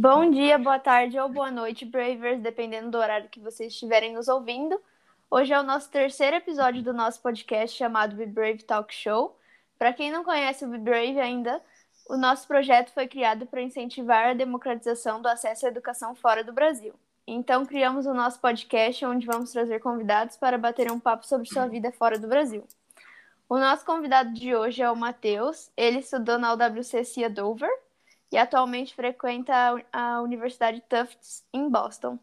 Bom dia, boa tarde ou boa noite, Bravers, dependendo do horário que vocês estiverem nos ouvindo. Hoje é o nosso terceiro episódio do nosso podcast chamado Be Brave Talk Show. Para quem não conhece o Be Brave ainda, o nosso projeto foi criado para incentivar a democratização do acesso à educação fora do Brasil. Então, criamos o nosso podcast onde vamos trazer convidados para bater um papo sobre sua vida fora do Brasil. O nosso convidado de hoje é o Matheus. Ele estudou na UWC Cia Dover e atualmente frequenta a Universidade Tufts em Boston.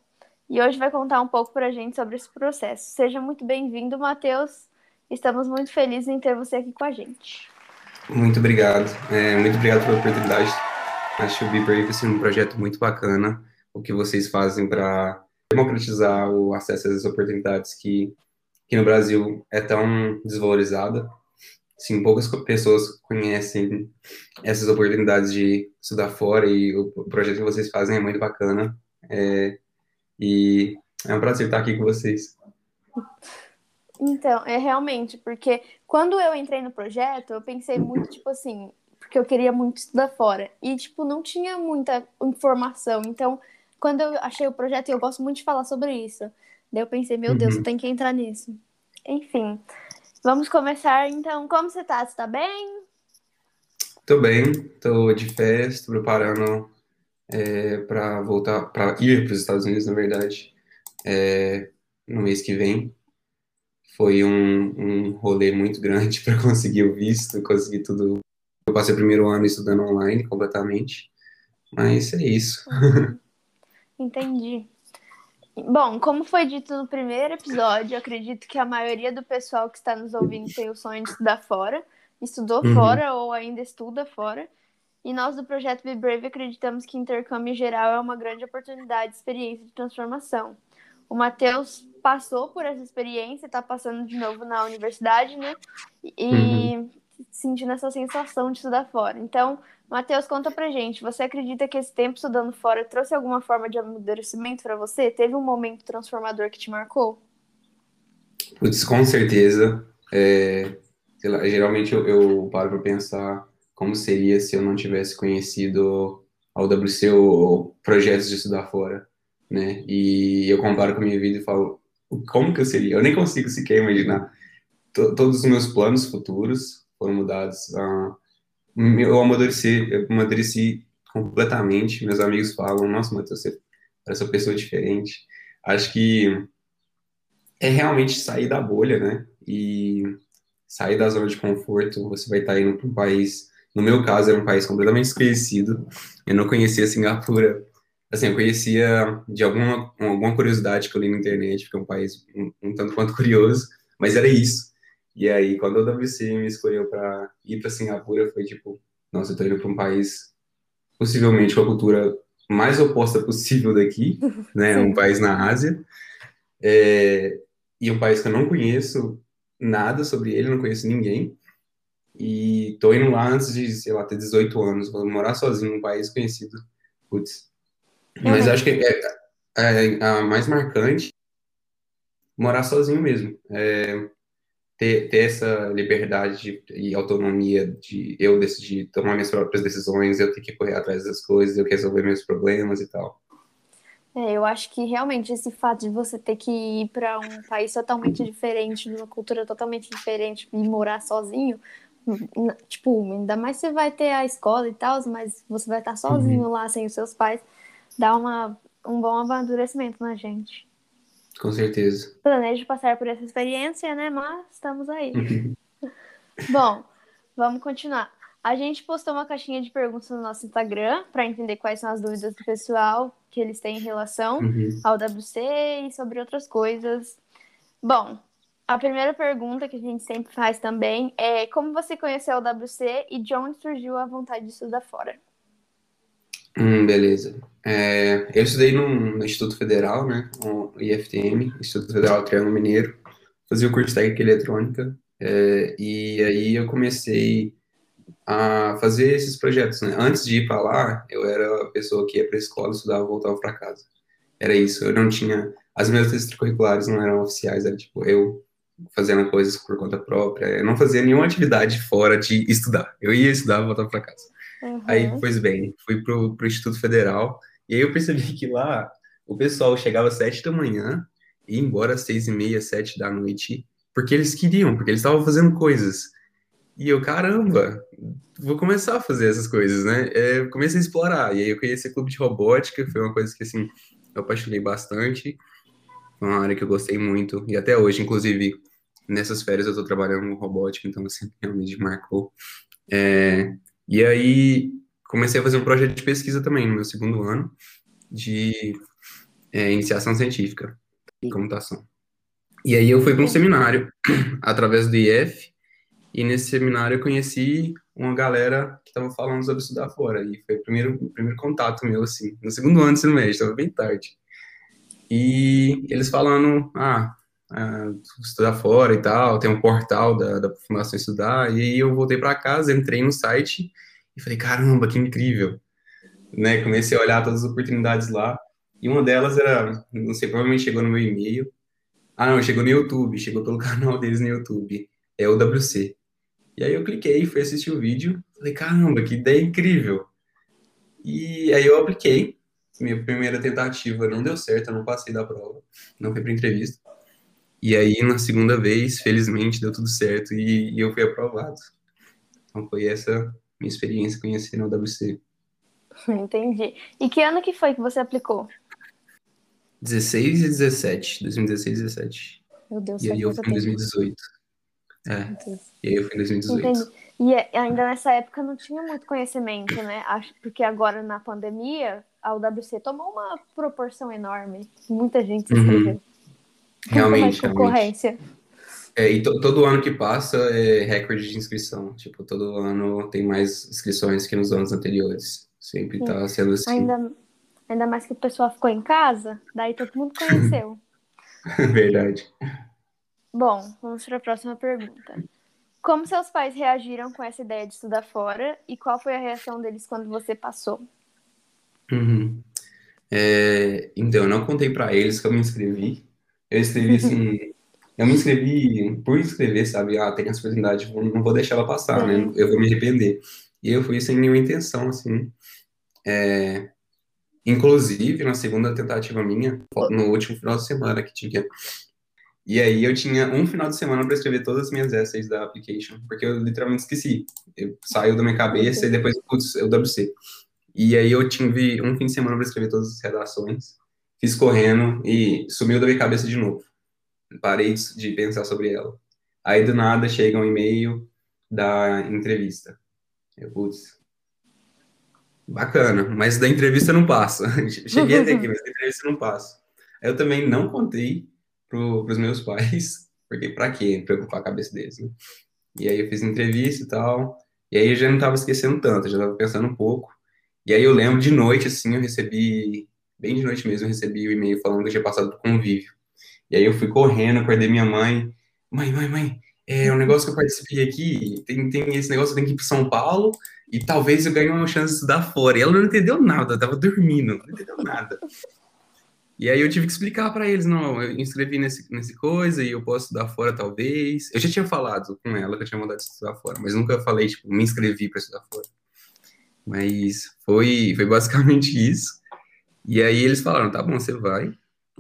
E hoje vai contar um pouco para a gente sobre esse processo. Seja muito bem-vindo, Matheus. Estamos muito felizes em ter você aqui com a gente. Muito obrigado. É, muito obrigado pela oportunidade. Acho o Be Brave assim, um projeto muito bacana. O que vocês fazem para democratizar o acesso às oportunidades que, que no Brasil é tão desvalorizada. Sim, poucas pessoas conhecem essas oportunidades de estudar fora e o projeto que vocês fazem é muito bacana. É, e é um prazer estar aqui com vocês. Então, é realmente, porque quando eu entrei no projeto, eu pensei muito, tipo assim, porque eu queria muito estudar fora. E, tipo, não tinha muita informação. Então, quando eu achei o projeto, e eu gosto muito de falar sobre isso. Daí eu pensei, meu Deus, uhum. tem que entrar nisso. Enfim. Vamos começar então. Como você tá? Você tá bem? Tô bem, tô de férias, tô preparando é, para voltar, para ir para os Estados Unidos, na verdade, é, no mês que vem. Foi um, um rolê muito grande para conseguir o visto, conseguir tudo. Eu passei o primeiro ano estudando online completamente, mas é isso. Entendi. Bom, como foi dito no primeiro episódio, acredito que a maioria do pessoal que está nos ouvindo tem o sonho de estudar fora, estudou uhum. fora ou ainda estuda fora. E nós do projeto Be Brave acreditamos que intercâmbio geral é uma grande oportunidade, experiência de transformação. O Matheus passou por essa experiência, está passando de novo na universidade, né? E uhum. Sentindo essa sensação de estudar fora. Então, Matheus, conta pra gente, você acredita que esse tempo estudando fora trouxe alguma forma de amadurecimento para você? Teve um momento transformador que te marcou? Putz, com certeza. É, lá, geralmente eu, eu paro para pensar como seria se eu não tivesse conhecido a UWC ou projetos de estudar fora, né? E eu comparo com a minha vida e falo, como que eu seria? Eu nem consigo sequer imaginar. Todos os meus planos futuros foram mudados. Eu amadureci, eu amadureci completamente. Meus amigos falam, nossa, Matheus, você parece uma pessoa diferente. Acho que é realmente sair da bolha, né? E sair da zona de conforto. Você vai estar indo para um país, no meu caso, era um país completamente desconhecido. Eu não conhecia Singapura. Assim, eu conhecia de alguma, alguma curiosidade que eu li na internet, porque é um país um, um tanto quanto curioso, mas era isso. E aí, quando o WC me escolheu para ir para Singapura, foi tipo, nossa, eu tô indo para um país possivelmente com a cultura mais oposta possível daqui, né? Um país na Ásia. É, e um país que eu não conheço nada sobre ele, não conheço ninguém. E tô indo lá antes de, sei lá, ter 18 anos, vou morar sozinho num país conhecido. Putz. Mas uhum. acho que é, é, a mais marcante morar sozinho mesmo. É, ter, ter essa liberdade de, e autonomia de eu decidir tomar minhas próprias decisões, eu ter que correr atrás das coisas, eu resolver meus problemas e tal. É, eu acho que realmente esse fato de você ter que ir para um país totalmente diferente, numa cultura totalmente diferente e morar sozinho, tipo, ainda mais você vai ter a escola e tal, mas você vai estar sozinho uhum. lá sem os seus pais, dá uma, um bom amadurecimento na gente. Com certeza. Planejo passar por essa experiência, né? Mas estamos aí. Bom, vamos continuar. A gente postou uma caixinha de perguntas no nosso Instagram para entender quais são as dúvidas do pessoal que eles têm em relação uhum. ao WC e sobre outras coisas. Bom, a primeira pergunta que a gente sempre faz também é como você conheceu o WC e de onde surgiu a vontade de estudar fora? Hum, beleza. É, eu estudei no, no, Instituto Federal, né, o IFTM, Instituto Federal Triângulo Mineiro, fazia o curso de técnica eletrônica, é, e aí eu comecei a fazer esses projetos, né? Antes de ir para lá, eu era a pessoa que ia para a escola, estudava voltava para casa. Era isso, eu não tinha... As minhas extracurriculares não eram oficiais, era tipo eu fazendo coisas por conta própria, eu não fazia nenhuma atividade fora de estudar. Eu ia estudar voltava para casa. Uhum. Aí, pois bem, fui pro, pro Instituto Federal E aí eu percebi que lá o pessoal chegava às sete da manhã e ia embora às seis e meia, sete da noite, porque eles queriam, porque eles estavam fazendo coisas. E eu, caramba, vou começar a fazer essas coisas, né? É, comecei a explorar. E aí eu conheci o clube de robótica, foi uma coisa que, assim, eu apaixonei bastante. Foi uma área que eu gostei muito. E até hoje, inclusive, nessas férias eu estou trabalhando com robótica, então, assim, realmente marcou. É, e aí comecei a fazer um projeto de pesquisa também no meu segundo ano de é, iniciação científica em computação. E aí eu fui para um seminário através do IF, e nesse seminário eu conheci uma galera que estava falando sobre estudar fora, e foi o primeiro, o primeiro contato meu, assim, no segundo ano do ensino médio, estava bem tarde. E eles falando, ah, ah, estudar fora e tal, tem um portal da, da Fundação Estudar, e aí eu voltei para casa, entrei no site e falei, caramba, que incrível, né, comecei a olhar todas as oportunidades lá, e uma delas era, não sei, provavelmente chegou no meu e-mail, ah, não, chegou no YouTube, chegou pelo canal deles no YouTube, é o WC. E aí eu cliquei, fui assistir o vídeo, falei, caramba, que ideia incrível. E aí eu apliquei, minha primeira tentativa não deu certo, eu não passei da prova, não fui para entrevista. E aí, na segunda vez, felizmente, deu tudo certo e, e eu fui aprovado. Então, foi essa minha experiência conhecendo o WC. Entendi. E que ano que foi que você aplicou? 16 e 17. 2016 e 17. Meu Deus, E aí eu fui em 2018. É. E aí eu fui em 2018. Entendi. E é, ainda nessa época não tinha muito conhecimento, né? Acho porque agora na pandemia a UWC tomou uma proporção enorme. Muita gente se Uhum. inscreveu. Mais realmente. concorrência. É, e to- todo ano que passa é recorde de inscrição. Tipo, todo ano tem mais inscrições que nos anos anteriores. Sempre tá sendo assim. Ainda, ainda mais que o pessoal ficou em casa, daí todo mundo conheceu. Verdade. Bom, vamos para a próxima pergunta. Como seus pais reagiram com essa ideia de estudar fora e qual foi a reação deles quando você passou? Uhum. É, então, eu não contei pra eles que eu me inscrevi. Eu escrevi assim, eu me inscrevi por escrever, sabe? Ah, tem essa oportunidade, não vou deixar ela passar, né? Uhum. Eu vou me arrepender. E eu fui sem nenhuma intenção, assim. É, inclusive, na segunda tentativa minha, no último final de semana que tinha. E aí eu tinha um final de semana para escrever todas as minhas essays da application, porque eu literalmente esqueci. Eu, saiu da minha cabeça e depois, putz, eu WC. E aí eu tive um fim de semana para escrever todas as redações, fiz correndo e sumiu da minha cabeça de novo. Parei de pensar sobre ela. Aí do nada chega um e-mail da entrevista. Eu, putz, bacana, mas da entrevista não passa. Cheguei até aqui, mas da entrevista não passa. Eu também não contei pro, pros meus pais, porque pra quê? Preocupar a cabeça deles, né? E aí eu fiz entrevista e tal, e aí eu já não tava esquecendo tanto, já tava pensando um pouco. E aí eu lembro de noite, assim, eu recebi, bem de noite mesmo, eu recebi o e-mail falando que eu tinha passado por convívio. E aí eu fui correndo, acordei minha mãe, mãe, mãe, mãe, é um negócio que eu participei aqui, tem, tem esse negócio, eu tenho que ir para São Paulo e talvez eu ganhe uma chance de estudar fora. E ela não entendeu nada, eu tava dormindo, não entendeu nada. E aí eu tive que explicar para eles, não, eu inscrevi nesse, nesse coisa e eu posso estudar fora talvez. Eu já tinha falado com ela que eu tinha de estudar fora, mas nunca falei, tipo, me inscrevi para estudar fora. Mas foi, foi basicamente isso. E aí eles falaram, tá bom, você vai,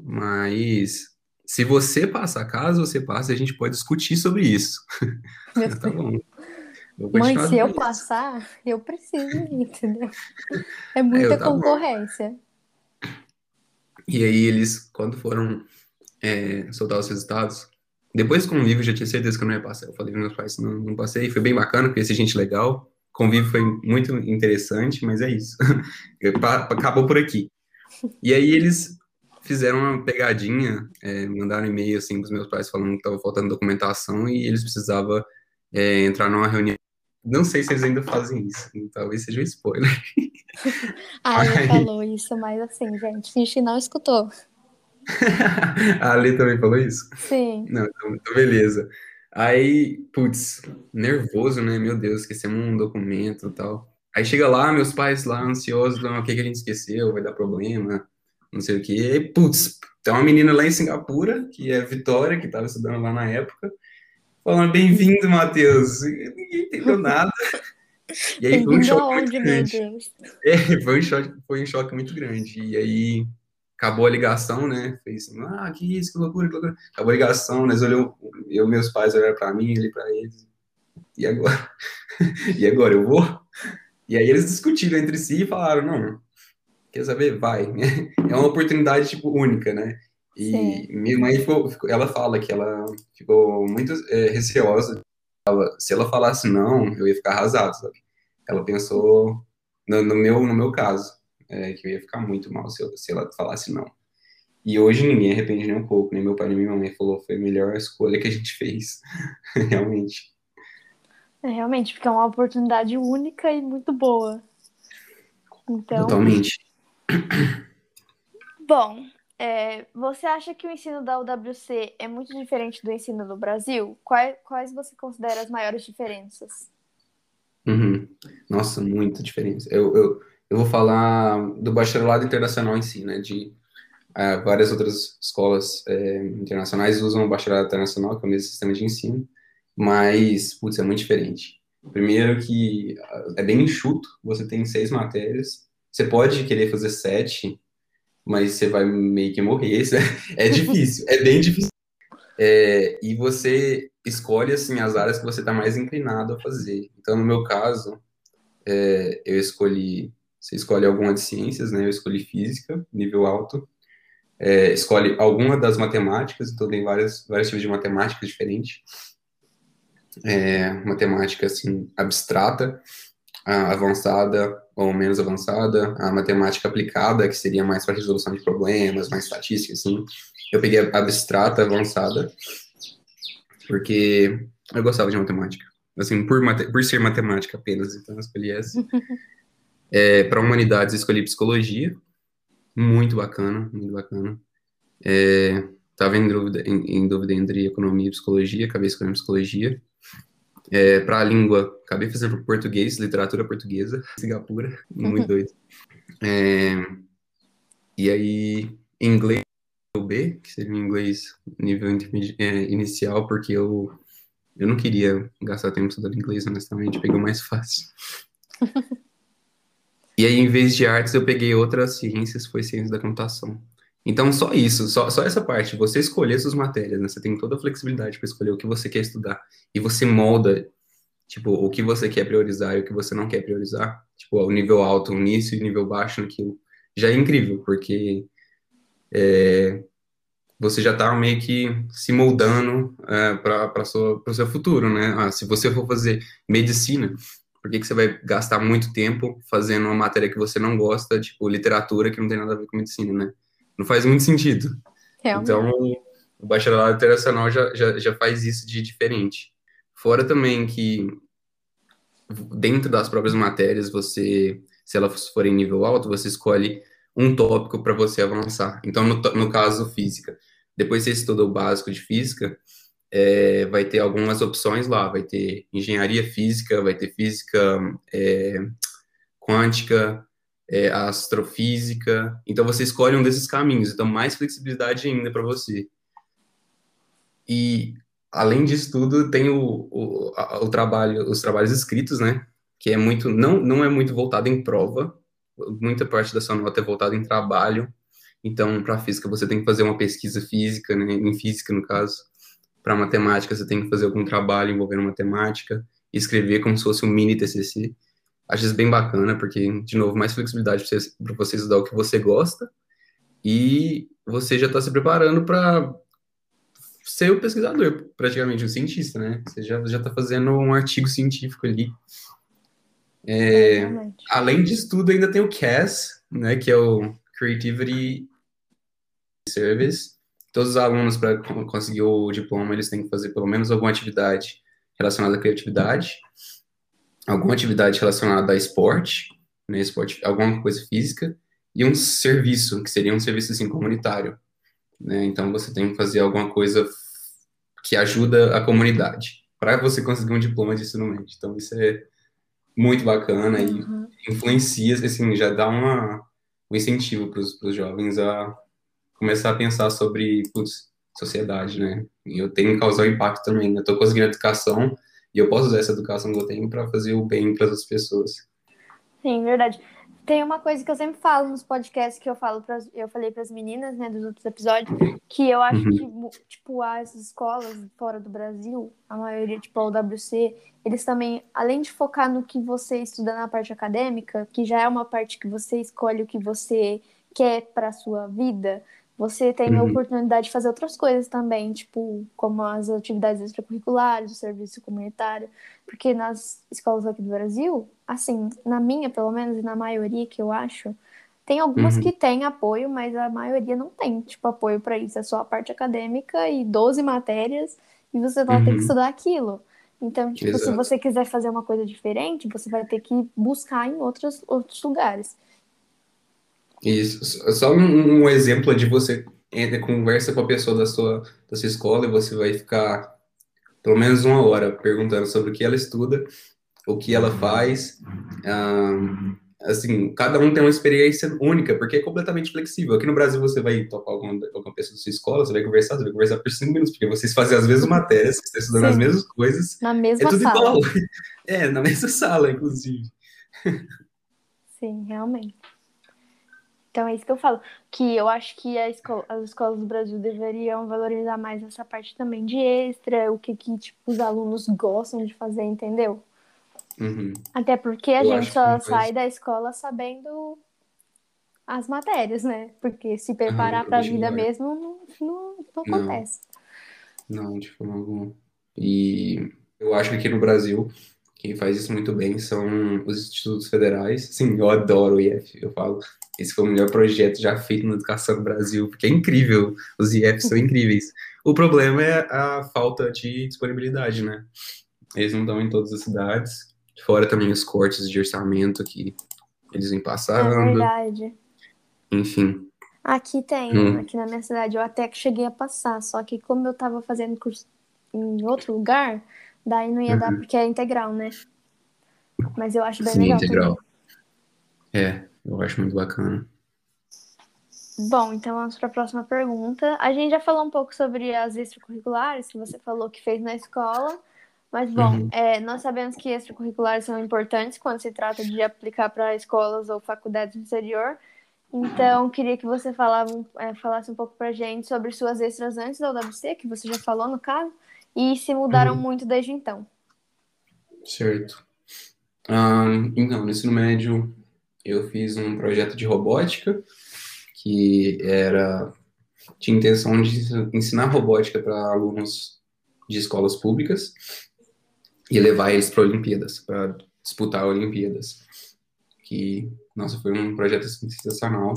mas se você passar, caso você passe, a gente pode discutir sobre isso. Tá bom. Mãe, se eu nisso. passar, eu preciso ir, entendeu? É muita tá bom. concorrência. E aí eles, quando foram é, soltar os resultados, depois do convívio, eu já tinha certeza que eu não ia passar. Eu falei para meus pais, não, não passei. Foi bem bacana, conheci gente legal. Convívio foi muito interessante, mas é isso. Eu Acabou por aqui. E aí eles fizeram uma pegadinha, é, mandaram um e-mail assim pros meus pais falando que estava faltando documentação e eles precisavam é, entrar numa reunião. Não sei se eles ainda fazem isso, talvez seja um spoiler. Ah, ele Ai. falou isso, mas assim, gente, finge não escutou. A Ale também falou isso? Sim. Não, então, então beleza. Aí, putz, nervoso, né? Meu Deus, esquecemos um documento e tal. Aí chega lá, meus pais lá, ansiosos, não, o que que a gente esqueceu? Vai dar problema, não sei o quê. E, putz, tem uma menina lá em Singapura, que é Vitória, que estava estudando lá na época, falando, bem-vindo, Matheus. E Ninguém entendeu nada. E aí foi um choque muito grande. É, foi um choque, foi um choque muito grande. E aí acabou a ligação, né? Fez assim, ah, que isso, que loucura, que loucura. Acabou a ligação, nós olhamos, eu meus pais olharam para mim, ele para eles. E agora? e agora eu vou? E aí eles discutiram entre si e falaram, não, quer saber? Vai. É uma oportunidade, tipo, única, né? E Sim. minha mãe, ficou, ela fala que ela ficou muito é, receosa. Ela, se ela falasse não, eu ia ficar arrasado, sabe? Ela pensou no, no meu, no meu caso, é, que eu ia ficar muito mal se, eu, se ela falasse não. E hoje ninguém arrepende nem um pouco, nem meu pai nem minha mãe falou, foi a melhor escolha que a gente fez, realmente. É, realmente, porque é uma oportunidade única e muito boa. Então... Totalmente. Bom, é, você acha que o ensino da UWC é muito diferente do ensino do Brasil? Quais, quais você considera as maiores diferenças? Uhum. Nossa, muita diferença. Eu, eu, eu vou falar do bacharelado internacional em si, né? De uh, várias outras escolas é, internacionais usam o bacharelado internacional, que é o mesmo sistema de ensino, mas, putz, é muito diferente. Primeiro que é bem enxuto, você tem seis matérias, você pode querer fazer sete, mas você vai meio que morrer. É difícil, é bem difícil. É, e você escolhe assim as áreas que você está mais inclinado a fazer. Então, no meu caso, é, eu escolhi, você escolhe alguma de ciências, né? Eu escolhi física, nível alto. É, escolhe alguma das matemáticas, então tem várias, vários tipos de matemática diferentes. É, matemática assim abstrata, avançada ou menos avançada, a matemática aplicada, que seria mais para resolução de problemas, mais estatística, assim. Eu peguei a abstrata, avançada, porque eu gostava de matemática. Assim, por, por ser matemática apenas, então eu escolhi essa. É, para humanidades, escolhi psicologia. Muito bacana, muito bacana. É, tava em dúvida, em, em dúvida entre economia e psicologia, acabei escolhendo psicologia. É, para a língua, acabei fazendo português, literatura portuguesa, Singapura, muito doido. É, e aí, inglês B, que seria um inglês nível é, inicial, porque eu, eu não queria gastar tempo estudando inglês, honestamente, peguei o mais fácil. e aí, em vez de artes, eu peguei outras ciências, foi ciência da computação. Então, só isso, só, só essa parte, você escolher suas matérias, né? Você tem toda a flexibilidade para escolher o que você quer estudar. E você molda, tipo, o que você quer priorizar e o que você não quer priorizar. Tipo, o nível alto nisso e nível baixo naquilo. Já é incrível, porque é, você já está meio que se moldando é, para o seu futuro, né? Ah, se você for fazer medicina, por que, que você vai gastar muito tempo fazendo uma matéria que você não gosta, tipo literatura, que não tem nada a ver com medicina, né? Não faz muito sentido. Realmente. Então, o bacharelado internacional já, já, já faz isso de diferente. Fora também que, dentro das próprias matérias, você, se elas forem nível alto, você escolhe um tópico para você avançar. Então, no, no caso, física. Depois você estuda o básico de física, é, vai ter algumas opções lá. Vai ter engenharia física, vai ter física é, quântica, é, astrofísica. Então você escolhe um desses caminhos, então mais flexibilidade ainda para você. E além disso tudo, tem o, o, o, trabalho, os trabalhos escritos, né? Que é muito, não, não é muito voltado em prova, muita parte da sua nota é voltada em trabalho. Então, para física você tem que fazer uma pesquisa física, né? Em física no caso. Para matemática você tem que fazer algum trabalho envolvendo matemática, escrever como se fosse um mini TCC. Acho isso bem bacana, porque, de novo, mais flexibilidade para você, você estudar o que você gosta e você já está se preparando para ser o pesquisador, praticamente, o cientista, né? Você já está fazendo um artigo científico ali. É, além disso tudo, ainda tem o CAS, né, que é o Creativity Service. Todos os alunos, para conseguir o diploma, eles têm que fazer pelo menos alguma atividade relacionada à criatividade alguma atividade relacionada a esporte, né, esporte, alguma coisa física, e um serviço, que seria um serviço assim, comunitário. Né? Então você tem que fazer alguma coisa que ajuda a comunidade, para você conseguir um diploma de ensino médio. Então isso é muito bacana uhum. e influencia, assim, já dá uma, um incentivo para os jovens a começar a pensar sobre putz, sociedade, né? E eu tenho que causar um impacto também. Eu estou conseguindo educação, E eu posso usar essa educação que eu tenho para fazer o bem para as pessoas. Sim, verdade. Tem uma coisa que eu sempre falo nos podcasts que eu falo para eu falei para as meninas, né, dos outros episódios, que eu acho uhum. que tipo as escolas fora do Brasil, a maioria tipo a UWC, eles também, além de focar no que você estuda na parte acadêmica, que já é uma parte que você escolhe o que você quer para sua vida, você tem uhum. a oportunidade de fazer outras coisas também, tipo, como as atividades extracurriculares, o serviço comunitário, porque nas escolas aqui do Brasil, assim, na minha, pelo menos, e na maioria que eu acho, tem algumas uhum. que têm apoio, mas a maioria não tem, tipo, apoio para isso. É só a parte acadêmica e 12 matérias, e você vai uhum. ter que uhum. estudar aquilo. Então, tipo, Exato. se você quiser fazer uma coisa diferente, você vai ter que buscar em outros, outros lugares. Isso. Só um, um exemplo de você entra, conversa com a pessoa da sua, da sua escola e você vai ficar pelo menos uma hora perguntando sobre o que ela estuda, o que ela faz. Um, assim, cada um tem uma experiência única, porque é completamente flexível. Aqui no Brasil você vai topar alguma, alguma pessoa da sua escola, você vai conversar, você vai conversar por cinco minutos, porque vocês fazem as mesmas matérias, vocês estão estudando Sim. as mesmas coisas. Na mesma é tudo sala. igual. É, na mesma sala, inclusive. Sim, realmente. Então é isso que eu falo, que eu acho que escola, as escolas do Brasil deveriam valorizar mais essa parte também de extra, o que, que tipo, os alunos gostam de fazer, entendeu? Uhum. Até porque a eu gente só sai da escola sabendo as matérias, né? Porque se preparar para a vida mesmo não, não, não acontece. Não, não, de forma alguma. E eu acho que aqui no Brasil quem faz isso muito bem são os institutos federais. Sim, eu adoro o IF, eu falo. Esse foi o melhor projeto já feito na educação no Brasil, porque é incrível. Os IFs são incríveis. O problema é a falta de disponibilidade, né? Eles não dão em todas as cidades. Fora também os cortes de orçamento que eles vêm passando. É verdade. Enfim. Aqui tem, hum. aqui na minha cidade, eu até que cheguei a passar, só que como eu tava fazendo curso em outro lugar, Daí não ia uhum. dar porque é integral, né? Mas eu acho bem Sim, legal. integral. Também. É, eu acho muito bacana. Bom, então vamos para a próxima pergunta. A gente já falou um pouco sobre as extracurriculares que você falou que fez na escola. Mas, bom, uhum. é, nós sabemos que extracurriculares são importantes quando se trata de aplicar para escolas ou faculdades no exterior. Então, queria que você falava, é, falasse um pouco para a gente sobre suas extras antes da UWC, que você já falou no caso, e se mudaram uhum. muito desde então. Certo. Um, então, no ensino médio, eu fiz um projeto de robótica que era tinha intenção de ensinar robótica para alunos de escolas públicas e levar eles para Olimpíadas, para disputar Olimpíadas. Que, nossa, foi um projeto sensacional.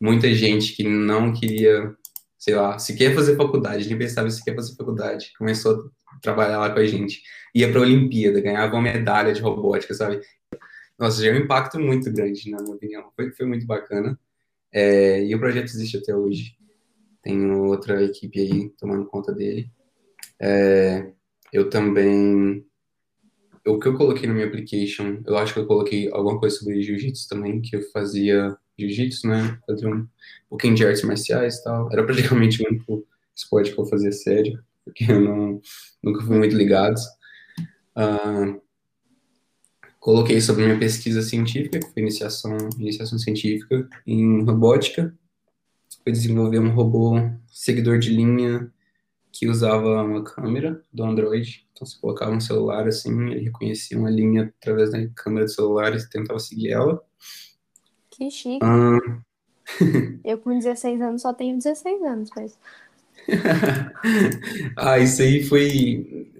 Muita gente que não queria sei lá, se quer fazer faculdade, nem pensava se quer fazer faculdade, começou a trabalhar lá com a gente, ia para Olimpíada, ganhava uma medalha de robótica, sabe? Nossa, já é um impacto muito grande, na minha opinião. Foi, foi muito bacana. É, e o projeto existe até hoje. Tem outra equipe aí tomando conta dele. É, eu também. O que eu coloquei no meu application, eu acho que eu coloquei alguma coisa sobre jiu-jitsu também, que eu fazia jiu-jitsu, né? Fazia um pouquinho de artes marciais e tal. Era praticamente o único esporte que eu fazia sério, porque eu não, nunca fui muito ligado. Uh, coloquei sobre minha pesquisa científica, que foi iniciação, iniciação científica em robótica. Foi desenvolver um robô seguidor de linha que usava uma câmera do Android. Então, você colocava um celular assim, ele reconhecia uma linha através da câmera do celular e tentava seguir ela. Que chique. Ah. Eu com 16 anos só tenho 16 anos, mas. ah, isso aí foi.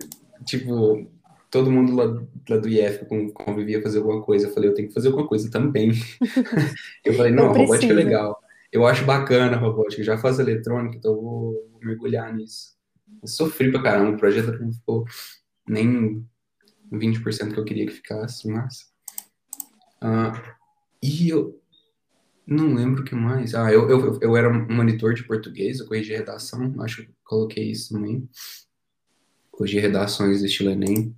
Tipo, todo mundo lá, lá do IF convivia fazer alguma coisa. Eu falei, eu tenho que fazer alguma coisa também. eu falei, não, eu a robótica é legal. Eu acho bacana a robótica. Eu já faço eletrônica, então eu vou, vou mergulhar nisso. Eu sofri pra caramba. O projeto não ficou nem 20% que eu queria que ficasse, mas. Uh, e eu, não lembro o que mais. Ah, eu, eu, eu era monitor de português, eu corrigi redação, acho que coloquei isso também. Corrigi redações do estilo Enem.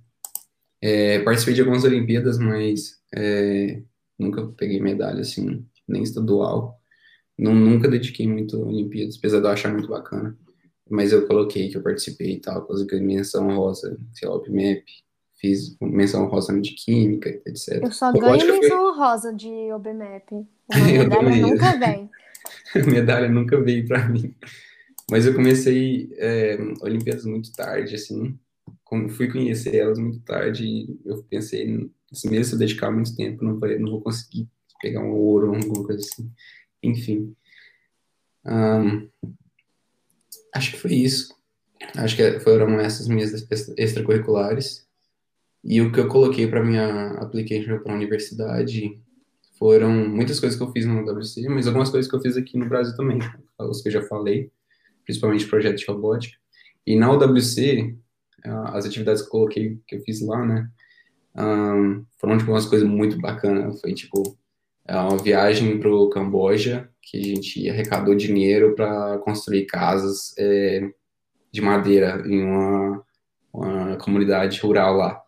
É, participei de algumas Olimpíadas, mas é, nunca peguei medalha, assim, nem estadual. Não, nunca dediquei muito a Olimpíadas, apesar de eu achar muito bacana. Mas eu coloquei que eu participei e tal, coisa que menção rosa, sei lá, fiz menção rosa de química, etc. Eu só ganho menção foi... rosa de OBMAP. Uma medalha nunca vem. medalha nunca veio para mim. Mas eu comecei é, Olimpíadas muito tarde, assim. Fui conhecer elas muito tarde eu pensei, assim, mesmo se eu dedicar muito tempo, não não vou conseguir pegar um ouro ou alguma coisa assim. Enfim. Um, acho que foi isso. Acho que foram essas minhas extracurriculares. E o que eu coloquei para minha application para a universidade foram muitas coisas que eu fiz no WC, mas algumas coisas que eu fiz aqui no Brasil também, os que eu já falei, principalmente projeto de robótica. E na UWC, as atividades que eu coloquei, que eu fiz lá, né, um, foram tipo umas coisas muito bacanas. Foi tipo uma viagem para o Camboja, que a gente arrecadou dinheiro para construir casas é, de madeira em uma, uma comunidade rural lá.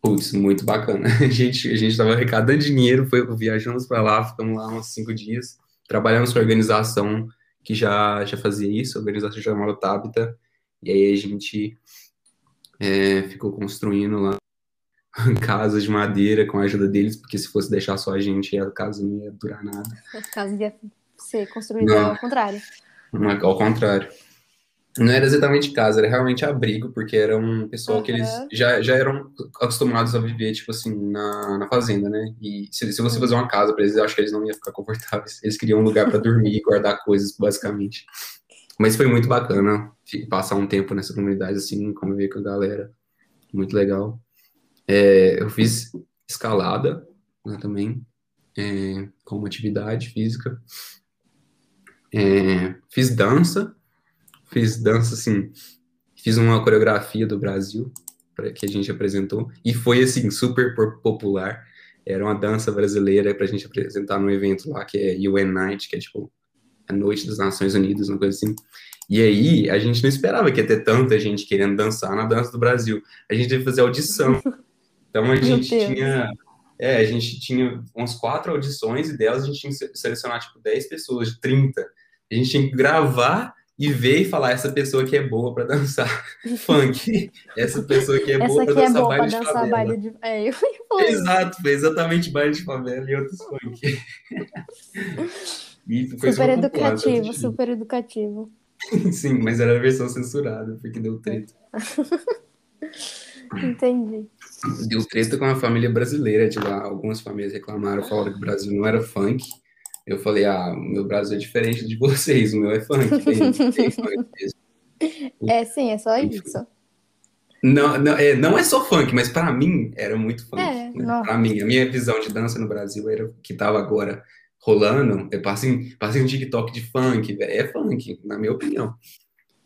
Putz, muito bacana. A gente a estava arrecadando dinheiro, foi viajamos para lá, ficamos lá uns cinco dias, trabalhamos com a organização que já já fazia isso, a organização chamada Tabita, e aí a gente é, ficou construindo lá casas de madeira com a ajuda deles, porque se fosse deixar só a gente, a casa não ia durar nada. A casa ia ser construída ao contrário. Ao contrário não era exatamente casa, era realmente abrigo, porque era um pessoal uhum. que eles já, já eram acostumados a viver, tipo assim, na, na fazenda, né? E se, se você fazer uma casa para eles, eu acho que eles não iam ficar confortáveis. Eles queriam um lugar para dormir e guardar coisas, basicamente. Mas foi muito bacana passar um tempo nessa comunidade, assim, conviver com a galera. Muito legal. É, eu fiz escalada né, também, é, como atividade física. É, fiz dança, fiz dança, assim, fiz uma coreografia do Brasil, que a gente apresentou, e foi, assim, super popular. Era uma dança brasileira para a gente apresentar no evento lá, que é UN Night, que é, tipo, a Noite das Nações Unidas, uma coisa assim. E aí, a gente não esperava que ia ter tanta gente querendo dançar na dança do Brasil. A gente teve que fazer audição. Então, a gente tinha... É, a gente tinha umas quatro audições e delas a gente tinha que selecionar, tipo, 10 pessoas, 30. A gente tinha que gravar e ver e falar essa pessoa que é boa para dançar funk, essa pessoa que é boa para dançar, é boa baile, dançar de baile de é, eu Exato, foi exatamente baile de favela e outros funk. e super educativo, super educativo. Sim, mas era a versão censurada, porque deu treta. Entendi. Deu treta com a família brasileira, de lá, algumas famílias reclamaram, falaram que o Brasil não era funk, eu falei, ah, o meu Brasil é diferente de vocês, o meu é funk. Tem, tem funk mesmo. É, sim, é só isso. Não, não, é, não é só funk, mas para mim era muito funk. É, né? Para mim, a minha visão de dança no Brasil era que tava agora rolando. Eu passei, passei um TikTok de funk, é funk, na minha opinião.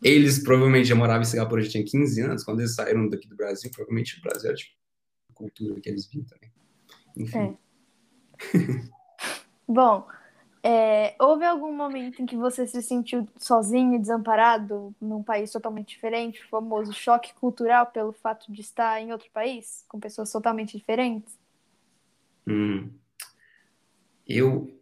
Eles provavelmente já moravam em Singapura, já tinha 15 anos, quando eles saíram daqui do Brasil, provavelmente o Brasil era tipo a cultura que eles viam também. Enfim. É. Bom, é, houve algum momento em que você se sentiu sozinho desamparado num país totalmente diferente, o famoso choque cultural pelo fato de estar em outro país, com pessoas totalmente diferentes? Hum. Eu,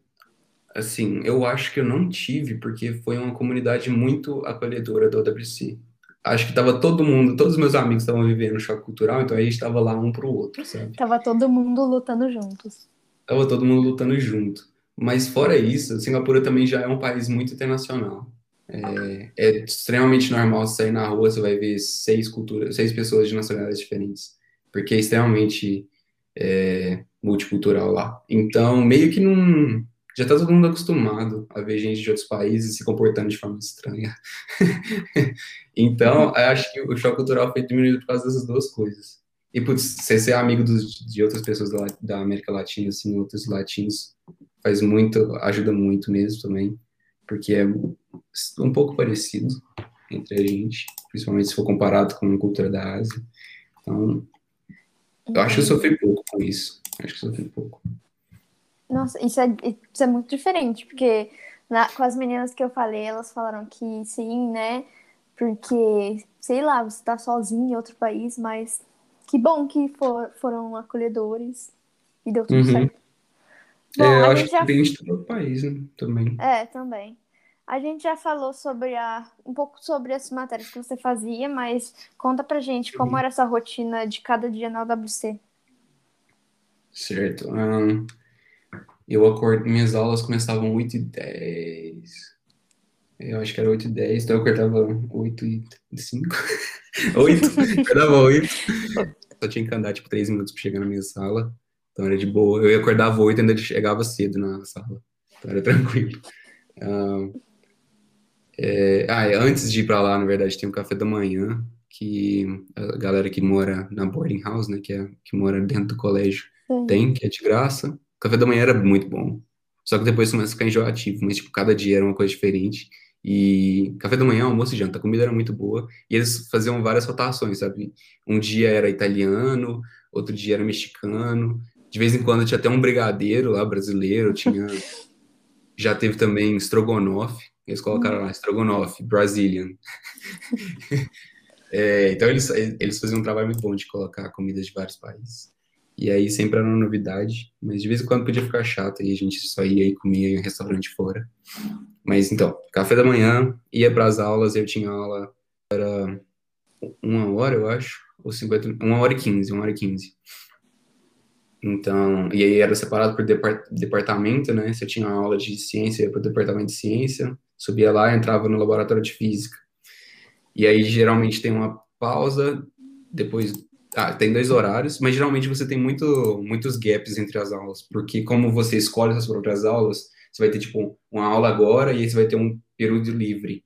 assim, eu acho que eu não tive, porque foi uma comunidade muito acolhedora do OWC. Acho que tava todo mundo, todos os meus amigos estavam vivendo choque cultural, então a gente estava lá um pro outro, sabe? Tava todo mundo lutando juntos. Tava todo mundo lutando junto. Mas fora isso, Singapura também já é um país muito internacional. É, é extremamente normal você sair na rua, você vai ver seis culturas, seis pessoas de nacionalidades diferentes, porque é extremamente é, multicultural lá. Então, meio que não. Já tá todo mundo acostumado a ver gente de outros países se comportando de forma estranha. então, acho que o choque cultural foi diminuído por causa dessas duas coisas. E, você ser amigo dos, de outras pessoas da, da América Latina, assim, outros latinos, faz muito, ajuda muito mesmo também, porque é um pouco parecido entre a gente, principalmente se for comparado com a cultura da Ásia. Então, eu acho que eu sofri pouco com isso. Acho que eu sofri pouco. Nossa, isso é, isso é muito diferente, porque na, com as meninas que eu falei, elas falaram que sim, né? Porque, sei lá, você tá sozinho em outro país, mas que bom que for, foram acolhedores e deu tudo uhum. certo. Bom, é, eu acho que já... depende do país, né? Também. É, também. A gente já falou sobre a, um pouco sobre as matérias que você fazia, mas conta pra gente como era essa rotina de cada dia na UWC. Certo. Um, eu acordo, minhas aulas começavam 8 e 10. Eu acho que era 8 e 10, então eu acordava 8 e 5. 8, acordava 8. Só tinha que andar tipo 3 minutos pra chegar na minha sala. Então era de boa. Eu acordava 8 e ainda chegava cedo na sala. Então era tranquilo. Um, é, ah, antes de ir para lá, na verdade, tem um café da manhã que a galera que mora na boarding house, né, que, é, que mora dentro do colégio, Sim. tem, que é de graça. Café da manhã era muito bom. Só que depois começa a ficar enjoativo, mas, tipo, cada dia era uma coisa diferente. E café da manhã, almoço e janta, a comida era muito boa. E eles faziam várias rotações, sabe? Um dia era italiano, outro dia era mexicano. De vez em quando tinha até um brigadeiro lá, brasileiro. Tinha... Já teve também estrogonofe. Eles colocaram lá, estrogonofe, Brazilian. é, então, eles, eles faziam um trabalho muito bom de colocar comidas de vários países. E aí sempre era uma novidade, mas de vez em quando podia ficar chato e a gente só ia e comia em um restaurante fora. Mas então, café da manhã, ia para as aulas, eu tinha aula, era uma hora, eu acho, ou 50, uma hora e quinze, uma hora e quinze. Então, e aí era separado por departamento, né? Você tinha aula de ciência, ia para o departamento de ciência, subia lá, entrava no laboratório de física. E aí geralmente tem uma pausa, depois ah, tem dois horários, mas geralmente você tem muito, muitos gaps entre as aulas, porque como você escolhe as próprias aulas, você vai ter tipo uma aula agora e aí você vai ter um período livre.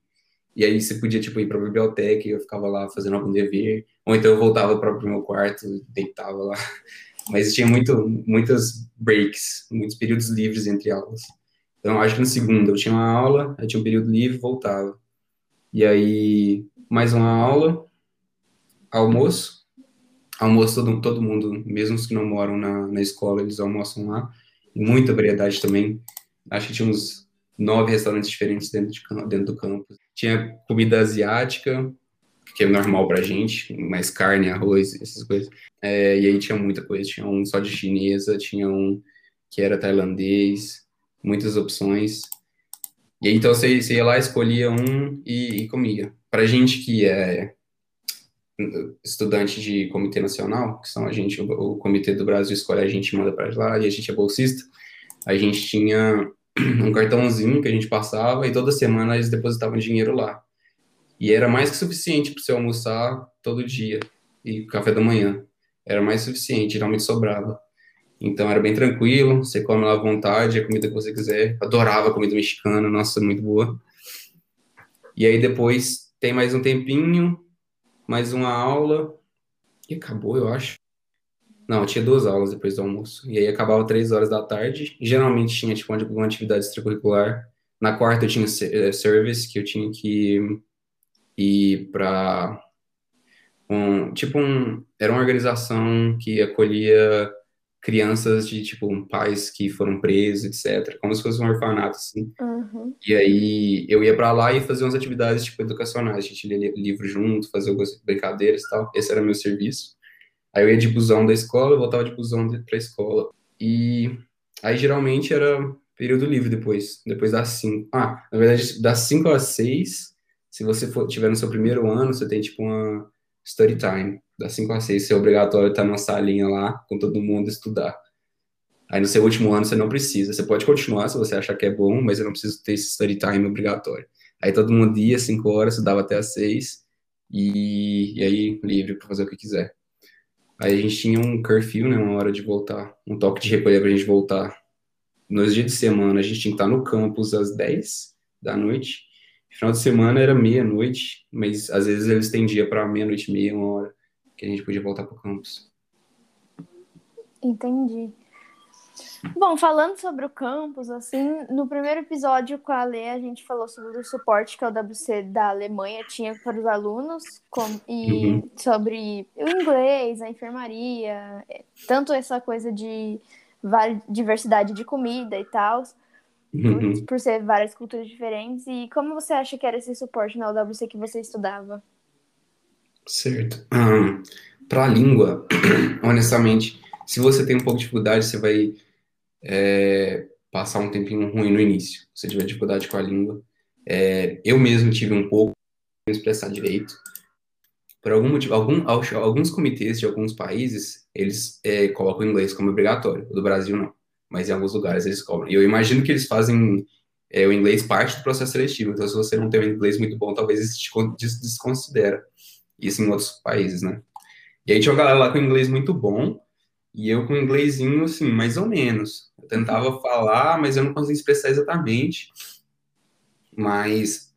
E aí você podia tipo ir para a biblioteca e eu ficava lá fazendo algum dever, ou então eu voltava para o meu quarto, deitava lá. Mas tinha muito, muitas breaks, muitos períodos livres entre aulas. Então, acho que no segundo eu tinha uma aula, aí tinha um período livre, voltava. E aí, mais uma aula, almoço. Almoço todo, todo mundo, mesmo os que não moram na, na escola, eles almoçam lá. E muita variedade também. Acho que tinha uns nove restaurantes diferentes dentro, de, dentro do campus. Tinha comida asiática, que é normal pra gente, mais carne, arroz, essas coisas. É, e aí tinha muita coisa. Tinha um só de chinesa, tinha um que era tailandês, muitas opções. E aí, então você, você ia lá, escolhia um e, e comia. Para gente que é estudante de comitê nacional, que são a gente, o, comitê do Brasil escolhe a gente manda para lá e a gente é bolsista, a gente tinha um cartãozinho que a gente passava e toda semana eles depositavam dinheiro lá. E era mais que suficiente para você almoçar todo dia e café da manhã. Era mais suficiente, geralmente sobrava. Então era bem tranquilo, você come lá à vontade, a comida que você quiser. Adorava a comida mexicana, nossa, muito boa. E aí depois tem mais um tempinho, mais uma aula, e acabou, eu acho. Não, tinha duas aulas depois do almoço. E aí acabava três horas da tarde. Geralmente tinha tipo uma atividade extracurricular. Na quarta eu tinha eh, service, que eu tinha que ir para um, tipo um, era uma organização que acolhia crianças de, tipo, pais que foram presos, etc. Como se fosse um orfanato, assim. Uhum. E aí eu ia para lá e fazia umas atividades, tipo, educacionais. A gente lia livro junto, fazia algumas brincadeiras e tal. Esse era meu serviço. Aí eu ia de busão da escola, voltava de busão pra escola. E aí geralmente era período livre depois, depois das 5. Ah, na verdade, das 5 às 6, se você for, tiver no seu primeiro ano, você tem, tipo, uma study time das 5 a 6, ser é obrigatório estar numa salinha lá com todo mundo estudar. Aí no seu último ano você não precisa, você pode continuar se você achar que é bom, mas eu não preciso ter esse study time obrigatório. Aí todo mundo ia 5 horas, estudava até as 6 e, e aí livre para fazer o que quiser. Aí a gente tinha um curfew, né, uma hora de voltar, um toque de recolher para a gente voltar. Nos dias de semana a gente tinha que estar no campus às 10 da noite. Final de semana era meia-noite, mas às vezes eles estendiam para meia-noite e meia, uma hora que a gente podia voltar para o campus. Entendi. Bom, falando sobre o campus, assim, no primeiro episódio com a Lê, a gente falou sobre o suporte que a UWC da Alemanha tinha para os alunos, com, e uhum. sobre o inglês, a enfermaria, é, tanto essa coisa de diversidade de comida e tal, uhum. por, por, ser várias culturas diferentes. E como você acha que era esse suporte na UWC que você estudava? Certo. Para a língua, honestamente, se você tem um pouco de dificuldade, você vai é, passar um tempinho ruim no início. Se tiver dificuldade com a língua, É, eu mesmo tive um pouco de expressar direito. Por algum motivo, algum, alguns comitês de alguns países, eles é, colocam o inglês como obrigatório. O do Brasil, não. Mas em alguns lugares eles cobram. E eu imagino que eles fazem é, o inglês parte do processo seletivo. Então, se você não tem um inglês muito bom, talvez isso te desconsidera. Isso em outros países, né? E aí tinha uma galera lá com inglês muito bom, e eu com inglesinho, assim, mais ou menos. Eu tentava falar, mas eu não conseguia expressar exatamente. Mas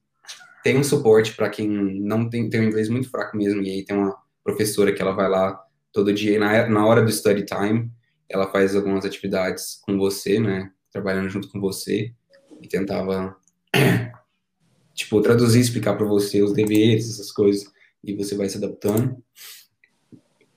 tem um suporte para quem não tem, tem um inglês muito fraco mesmo. E aí tem uma professora que ela vai lá todo dia, na, na hora do study time, ela faz algumas atividades com você, né? Trabalhando junto com você. E tentava, tipo, traduzir, explicar para você os deveres, essas coisas. E você vai se adaptando.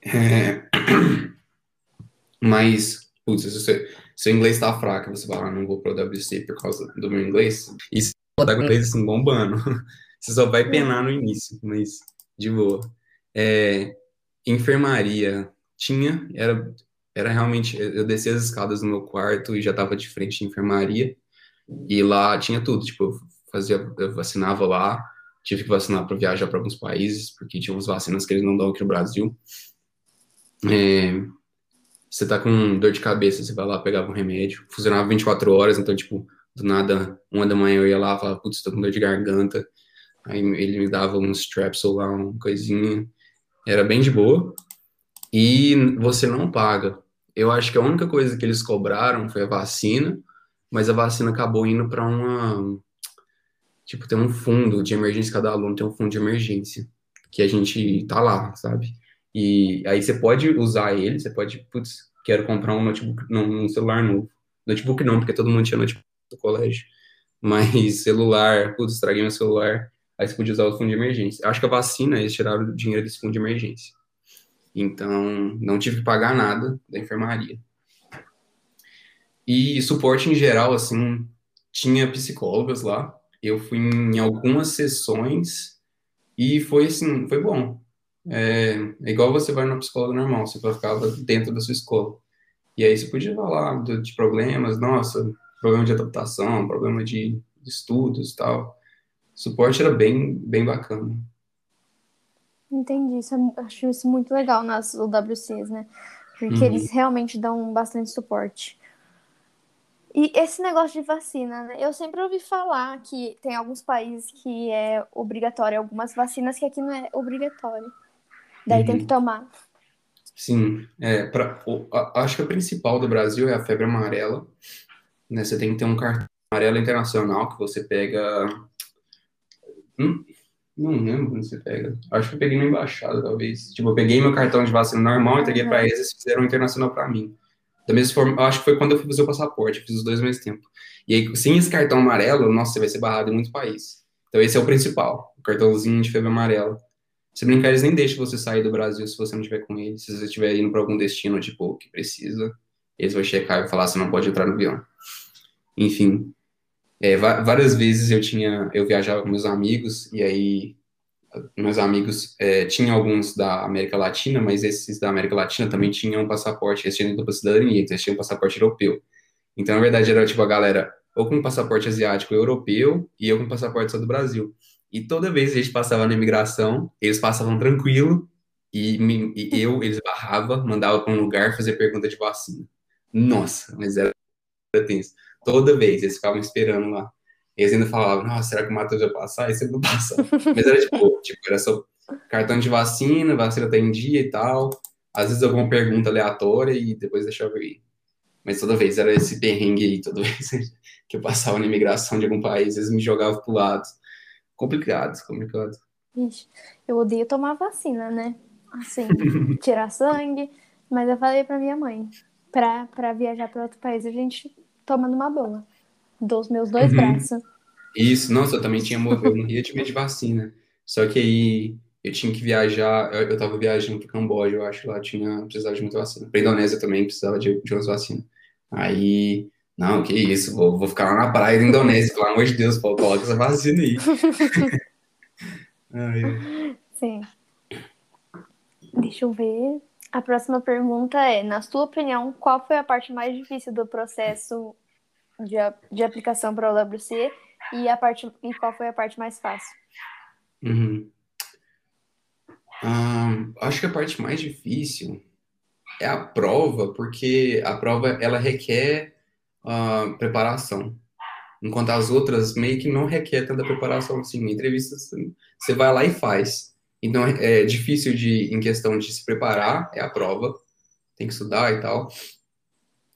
É... Mas, putz, se o seu inglês tá fraco, você fala, ah, não vou pro WC por causa do meu inglês. E se você tá com o inglês assim, bombando, você só vai penar no início, mas de boa. É, enfermaria tinha, era, era realmente, eu descia as escadas no meu quarto e já tava de frente de enfermaria, e lá tinha tudo, tipo, eu fazia, eu vacinava lá, tive que vacinar para viajar para alguns países, porque tinha umas vacinas que eles não dão aqui no Brasil. É, você tá com dor de cabeça, você vai lá, pegava um remédio, funcionava 24 horas, então, tipo, do nada, uma da manhã eu ia lá, falava, putz, tô com dor de garganta, aí ele me dava um strepsil lá, uma coisinha, era bem de boa, e você não paga. Eu acho que a única coisa que eles cobraram foi a vacina, mas a vacina acabou indo para uma, tipo, tem um fundo de emergência, cada aluno tem um fundo de emergência, que a gente tá lá, sabe? E aí você pode usar ele, você pode, putz, quero comprar um notebook, não, um celular novo. Notebook não, porque todo mundo tinha notebook do colégio. Mas celular, putz, estraguei meu celular. Aí você podia usar o fundo de emergência. Acho que a vacina, eles tiraram o dinheiro desse fundo de emergência. Então, não tive que pagar nada da enfermaria. E suporte em geral, assim, tinha psicólogas lá. Eu fui em algumas sessões e foi assim, foi bom. É, é igual você vai no psicólogo normal, você ficava dentro da sua escola. E aí você podia falar de, de problemas, nossa, problema de adaptação, problema de, de estudos e tal. O suporte era bem, bem bacana. Entendi, isso, é acho isso muito legal nas UWCs, né? Porque uhum. eles realmente dão bastante suporte. E esse negócio de vacina, né? Eu sempre ouvi falar que tem alguns países que é obrigatório, algumas vacinas que aqui não é obrigatório. Daí uhum. tem que uhum. tomar. Sim, é, pra, acho que a principal do Brasil é a febre amarela. Né? Você tem que ter um cartão amarelo internacional que você pega. Hum, não lembro onde você pega. Acho que eu peguei na embaixada, talvez. Tipo, eu peguei meu cartão de vacina normal, entreguei uhum. para eles e fizeram um internacional para mim. Da mesma forma, acho que foi quando eu fui fazer o passaporte, fiz os dois ao mesmo tempo. E aí, sem esse cartão amarelo, nossa, você vai ser barrado em muitos países. Então, esse é o principal, o cartãozinho de febre amarela. Se brincar, eles nem deixam você sair do Brasil se você não estiver com eles. Se você estiver indo para algum destino, tipo, que precisa, eles vão checar e falar se não pode entrar no avião. Enfim, é, várias vezes eu tinha, eu viajava com meus amigos, e aí meus amigos é, tinham alguns da América Latina, mas esses da América Latina também tinham passaporte, eles tinham cidadania, então eles tinham passaporte europeu. Então, na verdade, era tipo a galera ou com passaporte asiático europeu e eu com passaporte só do Brasil. E toda vez que a gente passava na imigração, eles passavam tranquilo e, me, e eu, eles barrava, mandava para um lugar fazer pergunta de vacina. Nossa, mas era tenso. Toda vez eles ficavam esperando lá. Eles ainda falavam, nossa, será que o Matheus vai passar? E não passa. Mas era tipo, tipo, era só cartão de vacina, vacina tá em dia e tal. Às vezes alguma pergunta aleatória e depois deixava ir. Mas toda vez era esse perrengue aí, toda vez que eu passava na imigração de algum país, eles me jogavam pro lado complicado, complicado. Ixi, eu odeio tomar vacina, né? Assim, tirar sangue. Mas eu falei pra minha mãe, pra, pra viajar para outro país, a gente toma numa boa. Dos meus dois uhum. braços. Isso, nossa, eu também tinha morrido, eu morria de medo de vacina. Só que aí eu tinha que viajar, eu, eu tava viajando pro Camboja, eu acho, lá tinha, precisava de muita vacina. Pra Indonésia também precisava de, de umas vacinas. Aí não, que isso, vou, vou ficar lá na praia da Indonésia, pelo amor de Deus, pô, coloca essa vacina aí. Ai. Sim. Deixa eu ver. A próxima pergunta é: na sua opinião, qual foi a parte mais difícil do processo de, de aplicação para o WC e a parte e qual foi a parte mais fácil? Uhum. acho que a parte mais difícil é a prova, porque a prova ela requer uh, preparação, enquanto as outras meio que não requer tanta preparação assim. Entrevista você vai lá e faz. Então é difícil de em questão de se preparar é a prova, tem que estudar e tal.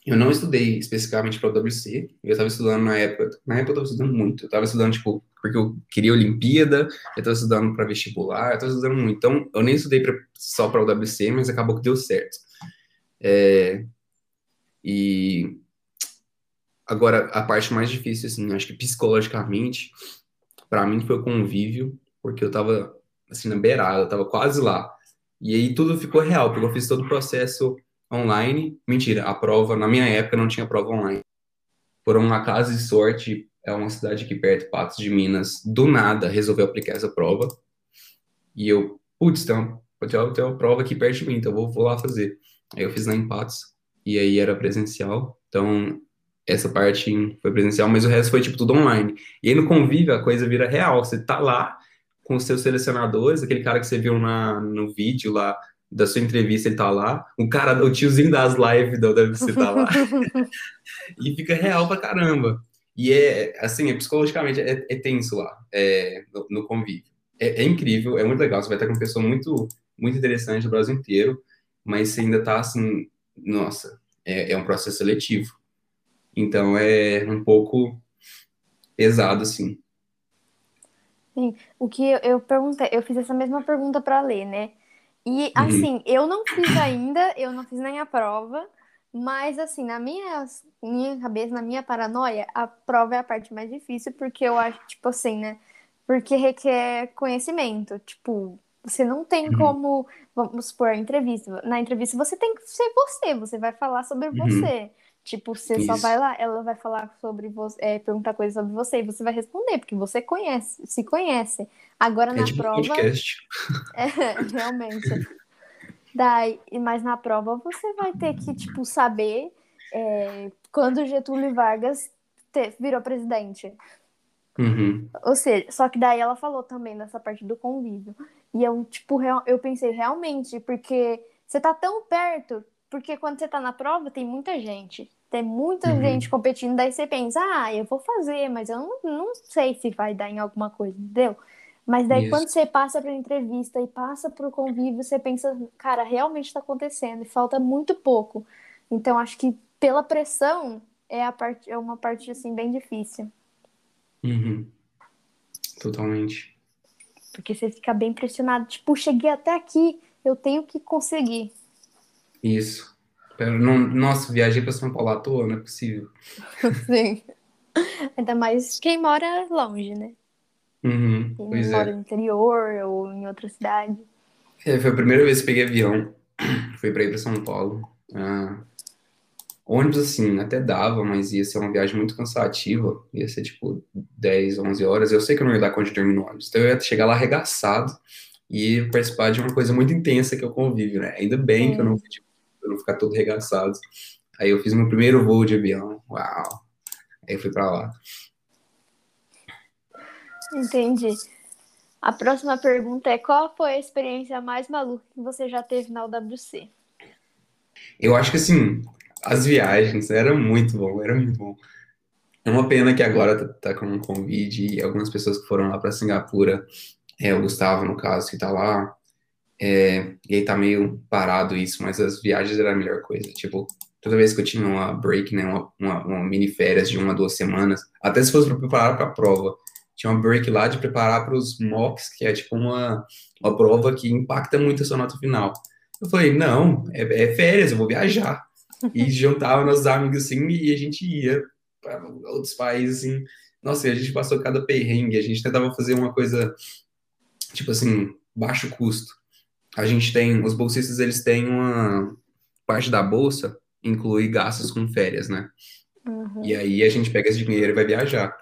Eu não estudei especificamente para o WC, eu estava estudando na época, na época eu estava estudando muito, eu estava estudando, tipo, porque eu queria Olimpíada, eu estava estudando para vestibular, eu estava estudando muito, então eu nem estudei pra, só para o WC, mas acabou que deu certo. É, e agora, a parte mais difícil, assim, acho que psicologicamente, para mim foi o convívio, porque eu estava, assim, na beirada, eu estava quase lá, e aí tudo ficou real, porque eu fiz todo o processo online. Mentira, a prova, na minha época, não tinha prova online. Por uma casa de sorte, é uma cidade aqui perto, Patos de Minas, do nada resolveu aplicar essa prova. E eu, putz, tem uma, tem uma prova aqui perto de mim, então eu vou, vou lá fazer. Aí eu fiz na Empatos, e aí era presencial. Então, essa parte foi presencial, mas o resto foi, tipo, tudo online. E aí no convívio a coisa vira real. Você tá lá com os seus selecionadores, aquele cara que você viu na, no vídeo lá, da sua entrevista, ele tá lá. O cara, o tiozinho das lives da UFC tá lá. e fica real pra caramba. E é, assim, é, psicologicamente é, é tenso lá, é, no, no, convívio. É, é, incrível, é muito legal. Você vai estar com uma pessoa muito, muito interessante do Brasil inteiro, mas você ainda tá assim, nossa, é, é um processo seletivo. Então é um pouco pesado, assim. Sim, o que eu, eu perguntei, eu fiz essa mesma pergunta para ler, né? E uhum. assim, eu não fiz ainda, eu não fiz nem a prova, mas assim, na minha, minha cabeça, na minha paranoia, a prova é a parte mais difícil, porque eu acho, tipo assim, né? Porque requer conhecimento. Tipo, você não tem uhum. como, vamos supor, entrevista. Na entrevista você tem que ser você, você vai falar sobre uhum. você. Tipo, você Isso. só vai lá, ela vai falar sobre você, é, perguntar coisas sobre você e você vai responder, porque você conhece, se conhece. Agora é na tipo prova. Podcast. É, realmente. Daí, mas na prova você vai ter que, tipo, saber é, quando Getúlio Vargas te, virou presidente. Uhum. Ou seja, só que daí ela falou também nessa parte do convívio. E eu, tipo, eu pensei realmente, porque você tá tão perto, porque quando você tá na prova tem muita gente. Tem muita uhum. gente competindo, daí você pensa, ah, eu vou fazer, mas eu não, não sei se vai dar em alguma coisa, entendeu? Mas daí Isso. quando você passa para entrevista e passa para o convívio, você pensa, cara, realmente está acontecendo e falta muito pouco. Então acho que pela pressão é a parte é uma parte assim bem difícil. Uhum. Totalmente. Porque você fica bem pressionado, tipo, cheguei até aqui, eu tenho que conseguir. Isso. Não, nossa, viajei para São Paulo à toa, não é possível. Sim. Ainda mais quem mora longe, né? Uhum, quem mora é. no interior ou em outra cidade. É, foi a primeira vez que peguei avião. Fui para ir para São Paulo. Ah, ônibus, assim, até dava, mas ia ser uma viagem muito cansativa. Ia ser tipo 10, 11 horas. Eu sei que eu não ia dar conta de dormir no ônibus. Então eu ia chegar lá arregaçado e participar de uma coisa muito intensa que é o convívio, né? Ainda bem que eu não fui tipo, pra não ficar todo regaçado. Aí eu fiz meu primeiro voo de avião. Uau! Aí eu fui pra lá. Entendi. A próxima pergunta é: qual foi a experiência mais maluca que você já teve na UWC? Eu acho que assim, as viagens eram muito bom, era muito bom. É uma pena que agora tá, tá com Covid e algumas pessoas que foram lá para Singapura, é, o Gustavo, no caso, que tá lá, é, e aí tá meio parado isso, mas as viagens era a melhor coisa. Tipo, toda vez que eu tinha uma break, né, uma, uma, uma mini férias de uma, duas semanas, até se fosse para preparar para a prova, tinha uma break lá de preparar para os mocks, que é tipo uma, uma prova que impacta muito a sua nota final. Eu falei, não, é, é férias, eu vou viajar. E juntava nossos amigos assim e a gente ia para outros países assim. Nossa, e a gente passou cada perrengue, a gente tentava fazer uma coisa, tipo assim, baixo custo a gente tem, os bolsistas, eles têm uma parte da bolsa inclui gastos com férias, né? Uhum. E aí a gente pega esse dinheiro e vai viajar,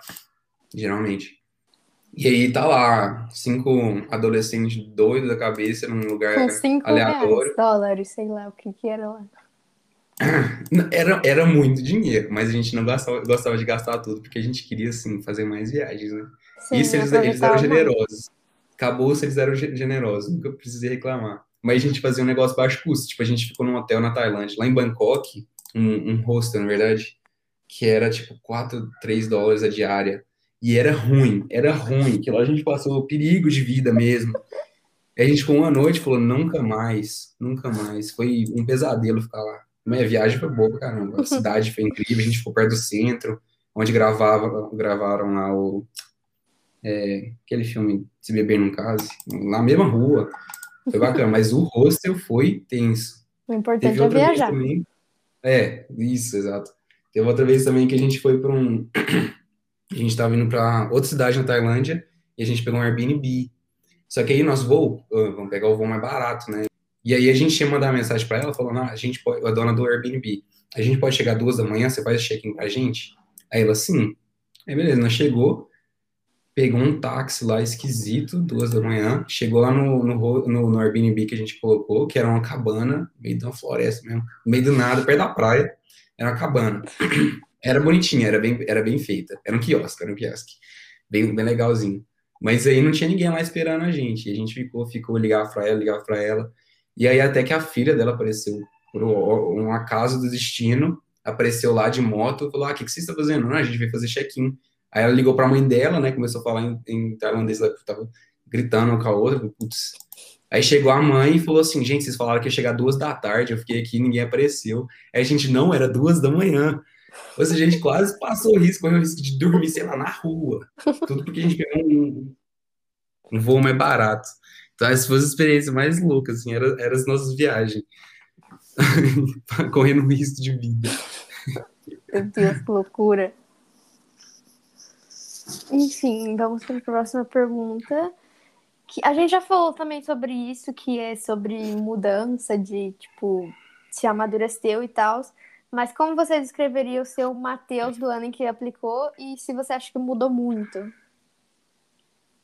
geralmente. E aí tá lá, cinco adolescentes doidos da cabeça num lugar com cinco aleatório. Reais, dólares, sei lá o que que era lá. Era, era muito dinheiro, mas a gente não gostava, gostava de gastar tudo, porque a gente queria, assim, fazer mais viagens, né? Sim, Isso eles, eles eram generosos. Acabou se eles eram generosos, nunca precisei reclamar. Mas a gente fazia um negócio baixo custo, tipo, a gente ficou num hotel na Tailândia, lá em Bangkok, um, um hostel, na verdade, que era, tipo, 4, 3 dólares a diária. E era ruim, era ruim, que lá a gente passou perigo de vida mesmo. E a gente ficou uma noite falou, nunca mais, nunca mais. Foi um pesadelo ficar lá. Minha viagem foi boa caramba. A cidade foi incrível, a gente ficou perto do centro, onde gravava, gravaram lá o. É, aquele filme Se Beber Num Case, na mesma rua. Foi bacana, mas o hostel foi tenso. O importante é viajar. Também, é, isso, exato. Teve outra vez também que a gente foi para um. A gente estava indo para outra cidade na Tailândia e a gente pegou um Airbnb. Só que aí nosso voo, vamos pegar o voo mais barato, né? E aí a gente ia mandar uma mensagem para ela falando, ah, a gente pode, a dona do Airbnb, a gente pode chegar duas da manhã, você faz check-in pra gente? Aí ela, sim. Aí beleza, nós chegou, pegou um táxi lá esquisito, duas da manhã, chegou lá no, no, no, no Airbnb que a gente colocou, que era uma cabana, meio de uma floresta mesmo, no meio do nada, perto da praia, era uma cabana. Era bonitinha, era bem, era bem feita, era um quiosque, era um quiosque, bem, bem legalzinho. Mas aí não tinha ninguém lá esperando a gente, e a gente ficou, ficou, ligava pra ela, ligava pra ela, e aí até que a filha dela apareceu, por um acaso do destino, apareceu lá de moto, falou, ah, o que, que você está fazendo? Não, a gente veio fazer check-in. Aí ela ligou para a mãe dela, né, começou a falar em, em tailandês, ela tava gritando com a outra, putz. Aí chegou a mãe e falou assim, gente, vocês falaram que ia chegar duas da tarde, eu fiquei aqui, ninguém apareceu. Aí a gente, não, era duas da manhã. Ou seja, a gente quase passou o risco, correu o risco de dormir, sei lá, na rua. Tudo porque a gente pegou um, um voo mais barato. Então, essas foram as experiências mais loucas, assim, eram era as nossas viagens. Correndo risco de vida. Meu Deus, que loucura. Enfim, vamos para a próxima pergunta. Que a gente já falou também sobre isso, que é sobre mudança de, tipo, se amadureceu e tal. Mas como você descreveria o seu Matheus do ano em que aplicou e se você acha que mudou muito?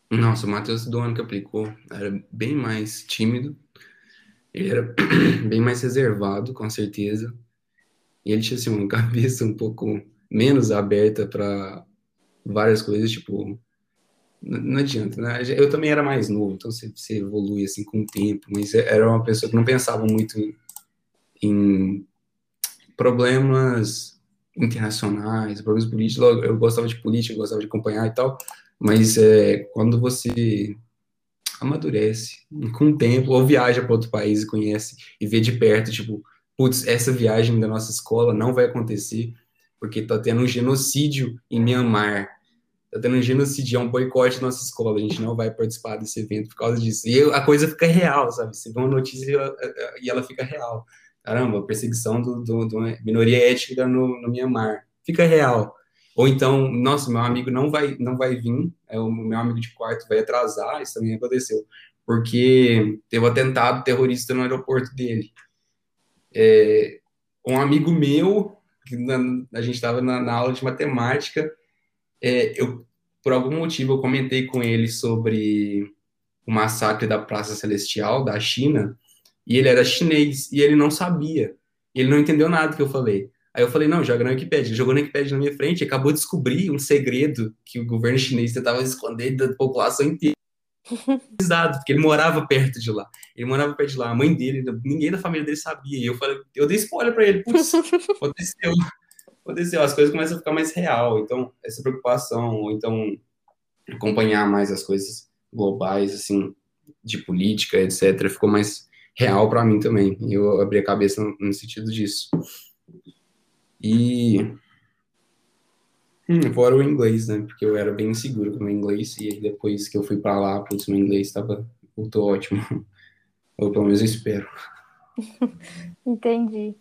Nossa, o Matheus do ano que aplicou era bem mais tímido, ele era bem mais reservado, com certeza, e ele tinha assim, uma cabeça um pouco menos aberta para várias coisas, tipo, não adianta, né? Eu também era mais novo, então você, você evolui assim com o tempo, mas era uma pessoa que não pensava muito em problemas internacionais, problemas políticos. Eu gostava de política, eu gostava de acompanhar e tal, mas é, quando você amadurece com o tempo, ou viaja para outro país e conhece e vê de perto, tipo, putz, essa viagem da nossa escola não vai acontecer porque tá tendo um genocídio em Myanmar. Tá tendo um genocídio, é um boicote da nossa escola, a gente não vai participar desse evento por causa disso. E a coisa fica real, sabe? Você vê uma notícia e ela fica real. Caramba, perseguição do, do, uma minoria étnica no, no Myanmar. Fica real. Ou então, nossa, meu amigo não vai, não vai vir, é, o meu amigo de quarto vai atrasar, isso também aconteceu, porque teve um atentado terrorista no aeroporto dele. É, um amigo meu, na, a gente estava na, na, aula de matemática, é, eu, por algum motivo, eu comentei com ele sobre o massacre da Praça Celestial, da China, e ele era chinês, e ele não sabia, ele não entendeu nada que eu falei. Aí eu falei, não, joga na Wikipedia. Ele jogou na Wikipedia na minha frente e acabou de descobrir um segredo que o governo chinês tentava esconder da população inteira. Porque ele morava perto de lá. Ele morava perto de lá. A mãe dele, ninguém da família dele sabia. E eu falei, eu dei spoiler para ele. Putz, aconteceu. Aconteceu. As coisas começam a ficar mais real. Então, essa preocupação, ou então acompanhar mais as coisas globais, assim, de política, etc., ficou mais real para mim também. Eu abri a cabeça no sentido disso. E. Hum, fora o inglês, né? Porque eu era bem inseguro com o inglês. E depois que eu fui para lá, putz, meu inglês estava muito ótimo. Ou pelo menos eu espero. Entendi.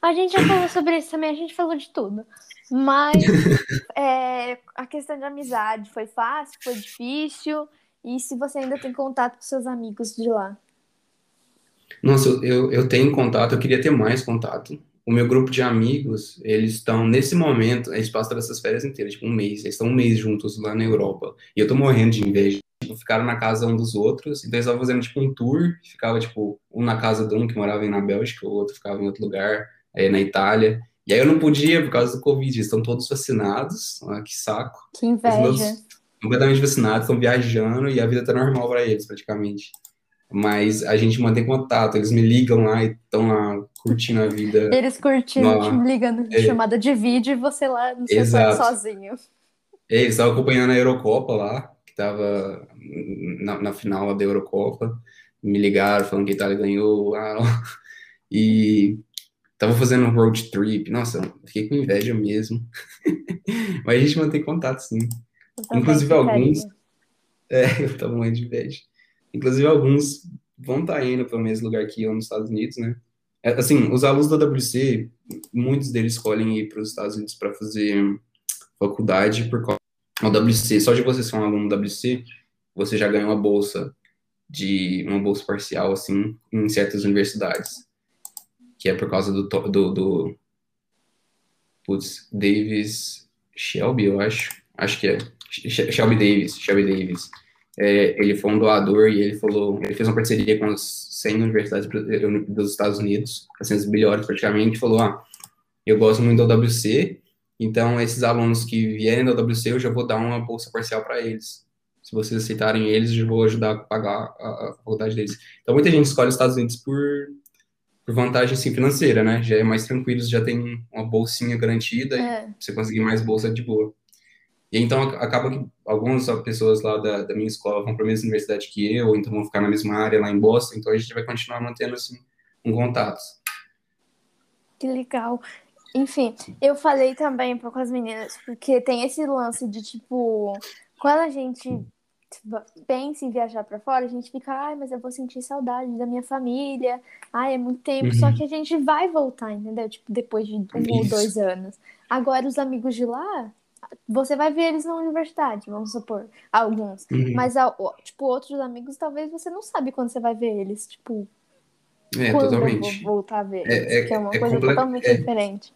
A gente já falou sobre isso também, a gente falou de tudo. Mas é, a questão de amizade foi fácil, foi difícil? E se você ainda tem contato com seus amigos de lá? Nossa, eu, eu tenho contato, eu queria ter mais contato o meu grupo de amigos, eles estão, nesse momento, eles passam essas férias inteiras, tipo um mês, eles estão um mês juntos lá na Europa. E eu tô morrendo de inveja. Tipo, ficaram na casa um dos outros, então eles estavam fazendo, tipo, um tour, ficava, tipo, um na casa de um que morava na Bélgica, o outro ficava em outro lugar. é, na Itália. E aí eu não podia por causa do Covid, estão todos vacinados, ah, que saco. Que inveja. Completamente vacinados, estão viajando e a vida tá normal para eles, praticamente. Mas a gente mantém contato, eles me ligam lá e estão lá curtindo a vida. Eles curtindo, no... ligando é... chamada de vídeo e você lá no seu sozinho. É, eles estavam acompanhando a Eurocopa lá, que estava na, na, final da Eurocopa. Me ligaram falando que a Itália ganhou. e tava fazendo um road trip. Nossa, fiquei com inveja mesmo. Mas a gente mantém contato, sim. Inclusive alguns. É, eu tava muito de inveja. Inclusive alguns vão estar tá indo para o mesmo lugar que eu nos Estados Unidos, né? É, assim, os alunos da WC, muitos deles escolhem ir para os Estados Unidos para fazer faculdade por causa do WC. Só de você ser um aluno do WC, você já ganha uma bolsa de uma bolsa parcial assim em certas universidades, que é por causa do do, do putz, Davis Shelby, eu acho, acho que é Shelby Davis, Shelby Davis. É, ele foi um doador e ele falou, ele fez uma parceria com as 100 universidades dos Estados Unidos, as melhores praticamente, falou, ah, eu gosto muito da WC, então esses alunos que vierem da WC eu já vou dar uma bolsa parcial para eles. Se vocês aceitarem eles, eu vou ajudar a pagar a, a faculdade deles. Então muita gente escolhe os Estados Unidos por, por vantagem assim, financeira, né? Já é mais tranquilo, já tem uma bolsinha garantida é. e você conseguir mais bolsa de boa. E então acaba que algumas pessoas lá da, da minha escola vão para a mesma universidade que eu, ou então vão ficar na mesma área lá em Boston, então a gente vai continuar mantendo assim um contato. Que legal. Enfim, eu falei também com as meninas, porque tem esse lance de tipo, quando a gente pensa em viajar para fora, a gente fica, ai, mas eu vou sentir saudade da minha família, ai, é muito tempo, uhum. só que a gente vai voltar, entendeu? Tipo, depois de um Isso. ou dois anos. Agora, os amigos de lá, você vai ver eles na universidade, vamos supor, alguns. Uhum. Mas, tipo, outros amigos, talvez você não sabe quando você vai ver eles, tipo, é, quando totalmente. eu vou voltar a ver eles, é, é, que é uma é coisa totalmente é, diferente.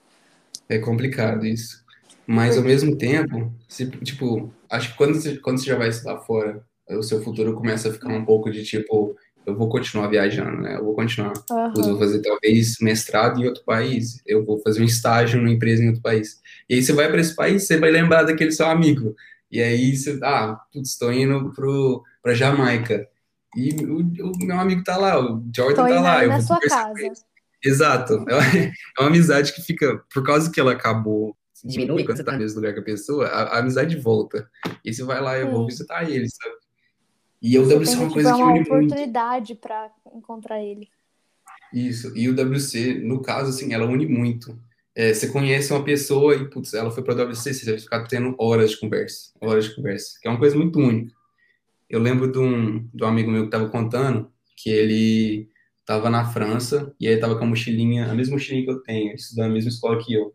É complicado isso. Mas, ao mesmo tempo, se, tipo, acho que quando você, quando você já vai estudar fora, o seu futuro começa a ficar um pouco de, tipo, eu vou continuar viajando, né? Eu vou continuar. Uhum. Eu vou fazer talvez mestrado em outro país, eu vou fazer um estágio numa empresa em outro país. E aí você vai para esse país, você vai lembrar daquele seu amigo. E aí você, ah, putz, estou indo pro para Jamaica. E o, o, meu amigo tá lá, o Jordan tá lá. Eu vou sua casa. Exato. É uma, é uma, amizade que fica, por causa que ela acabou diminui quando você tá no mesmo lugar que a pessoa, a, a amizade volta. E você vai lá, eu vou visitar ele, sabe? E o WC é uma coisa que une muito. uma oportunidade para encontrar ele. Isso. E o WC, no caso, assim, ela une muito. É, você conhece uma pessoa e, putz, ela foi para o WC, você vai ficar tendo horas de conversa. Horas de conversa. Que é uma coisa muito única. Eu lembro de um, de um amigo meu que estava contando que ele estava na França e aí estava com a mochilinha, a mesma mochilinha que eu tenho, estudando na mesma escola que eu.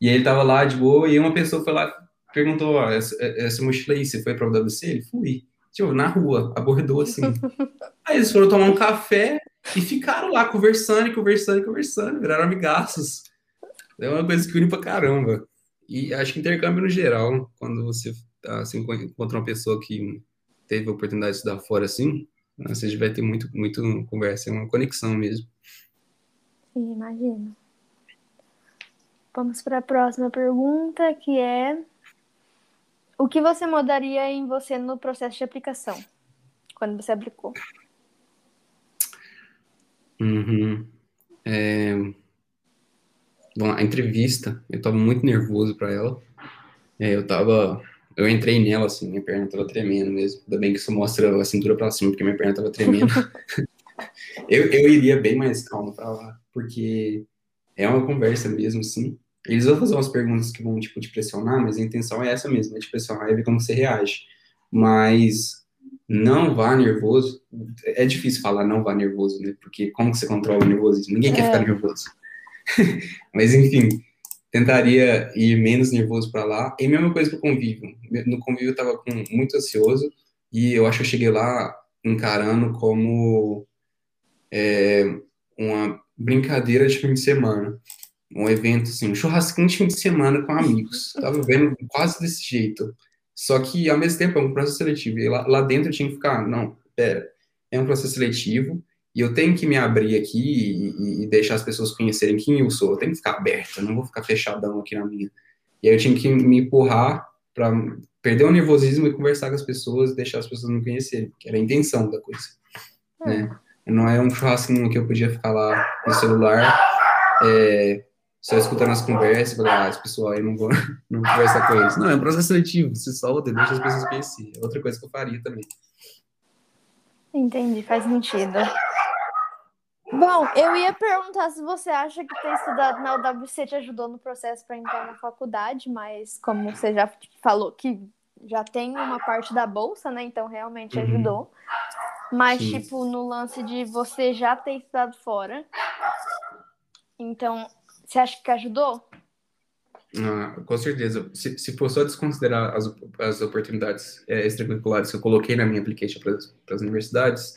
E aí ele estava lá de boa e uma pessoa foi lá perguntou: essa, essa mochila aí, você foi para o WC? Ele fui tipo, na rua, abordou assim. Aí eles foram tomar um café e ficaram lá conversando, e conversando, e conversando, viraram amigaços. É uma coisa que une pra caramba. E acho que intercâmbio no geral, quando você assim, encontra uma pessoa que teve a oportunidade de estudar fora assim, né, você vai ter muito, muito conversa, é uma conexão mesmo. Sim, imagino. Vamos para a próxima pergunta, que é o que você mudaria em você no processo de aplicação? Quando você aplicou? Uhum. É... Bom, a entrevista, eu tava muito nervoso para ela. É, eu tava. Eu entrei nela, assim, minha perna tava tremendo mesmo. Ainda bem que isso mostra a cintura para cima, porque minha perna tava tremendo. eu, eu iria bem mais calmo para lá, porque é uma conversa mesmo, sim. Eles vão fazer umas perguntas que vão, tipo, te pressionar, mas a intenção é essa mesmo, é te pressionar e ver como você reage. Mas não vá nervoso. É difícil falar não vá nervoso, né? Porque como que você controla o nervosismo? Ninguém quer é. ficar nervoso. mas, enfim, tentaria ir menos nervoso para lá. E mesma coisa pro convívio. No convívio eu tava com, muito ansioso e eu acho que eu cheguei lá encarando como é, uma brincadeira de fim de semana um evento, assim, um churrasquinho de fim de semana com amigos. Tava vendo quase desse jeito. Só que, ao mesmo tempo, é um processo seletivo. E lá, lá dentro eu tinha que ficar, não, pera, é um processo seletivo E eu tenho que me abrir aqui e, e, deixar as pessoas conhecerem quem eu sou. Eu tenho que ficar aberto, eu não vou ficar fechadão aqui na minha. E aí eu tinha que me empurrar para perder o nervosismo e conversar com as pessoas, deixar as pessoas me conhecerem, que era a intenção da coisa. É. Né? Não é um churrasquinho que eu podia ficar lá no celular, é, só escutando as conversas e falar, ah, esse pessoal aí não vou, não conversar com eles. Não, é um processo seletivo, você solta deixa as pessoas conhecerem. É outra coisa que eu faria também. Entendi, faz sentido. Bom, eu ia perguntar se você acha que ter estudado na UWC te ajudou no processo para entrar na faculdade, mas como você já falou que já tem uma parte da bolsa, né? Então realmente uhum. ajudou. Mas, Sim. tipo, no lance de você já ter estudado fora. Então, você acha que ajudou? Ah, com certeza. Se, se for só desconsiderar as, as oportunidades é, extracurriculares que eu coloquei na minha application para as universidades,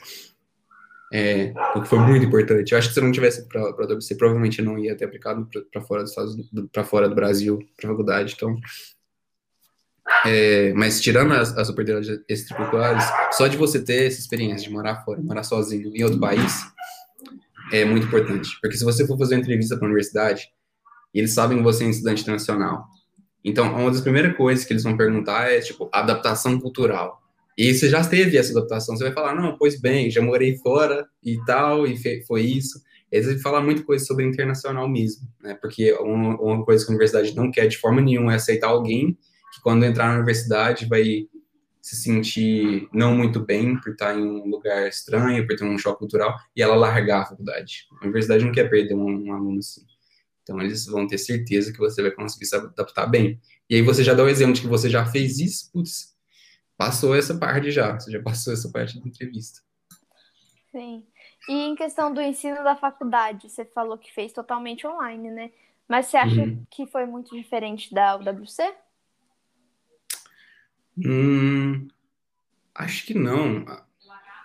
é, o que foi muito importante. Eu acho que se eu não tivesse para a WC, provavelmente eu não ia ter aplicado para fora dos Estados fora do Brasil, para faculdade. Então, é, mas tirando as, as oportunidades extracurriculares, só de você ter essa experiência de morar fora, morar sozinho em outro país, é muito importante. Porque se você for fazer uma entrevista para a universidade, eles sabem que você é um estudante internacional. Então, uma das primeiras coisas que eles vão perguntar é, tipo, adaptação cultural. E você já teve essa adaptação, você vai falar, não, pois bem, já morei fora e tal, e foi isso. Eles vão falar muito coisa sobre internacional mesmo, né? Porque uma, uma, coisa que a universidade não quer de forma nenhuma é aceitar alguém que quando entrar na universidade vai se sentir não muito bem por estar em um lugar estranho, por ter um choque cultural, e ela largar a faculdade. A universidade não quer perder um, um aluno assim. Então, eles vão ter certeza que você vai conseguir se adaptar bem. E aí você já dá o exemplo de que você já fez isso, putz, passou essa parte já, você já passou essa parte da entrevista. Sim. E em questão do ensino da faculdade, você falou que fez totalmente online, né? Mas você acha uhum. que foi muito diferente da UWC? Hum, acho que não.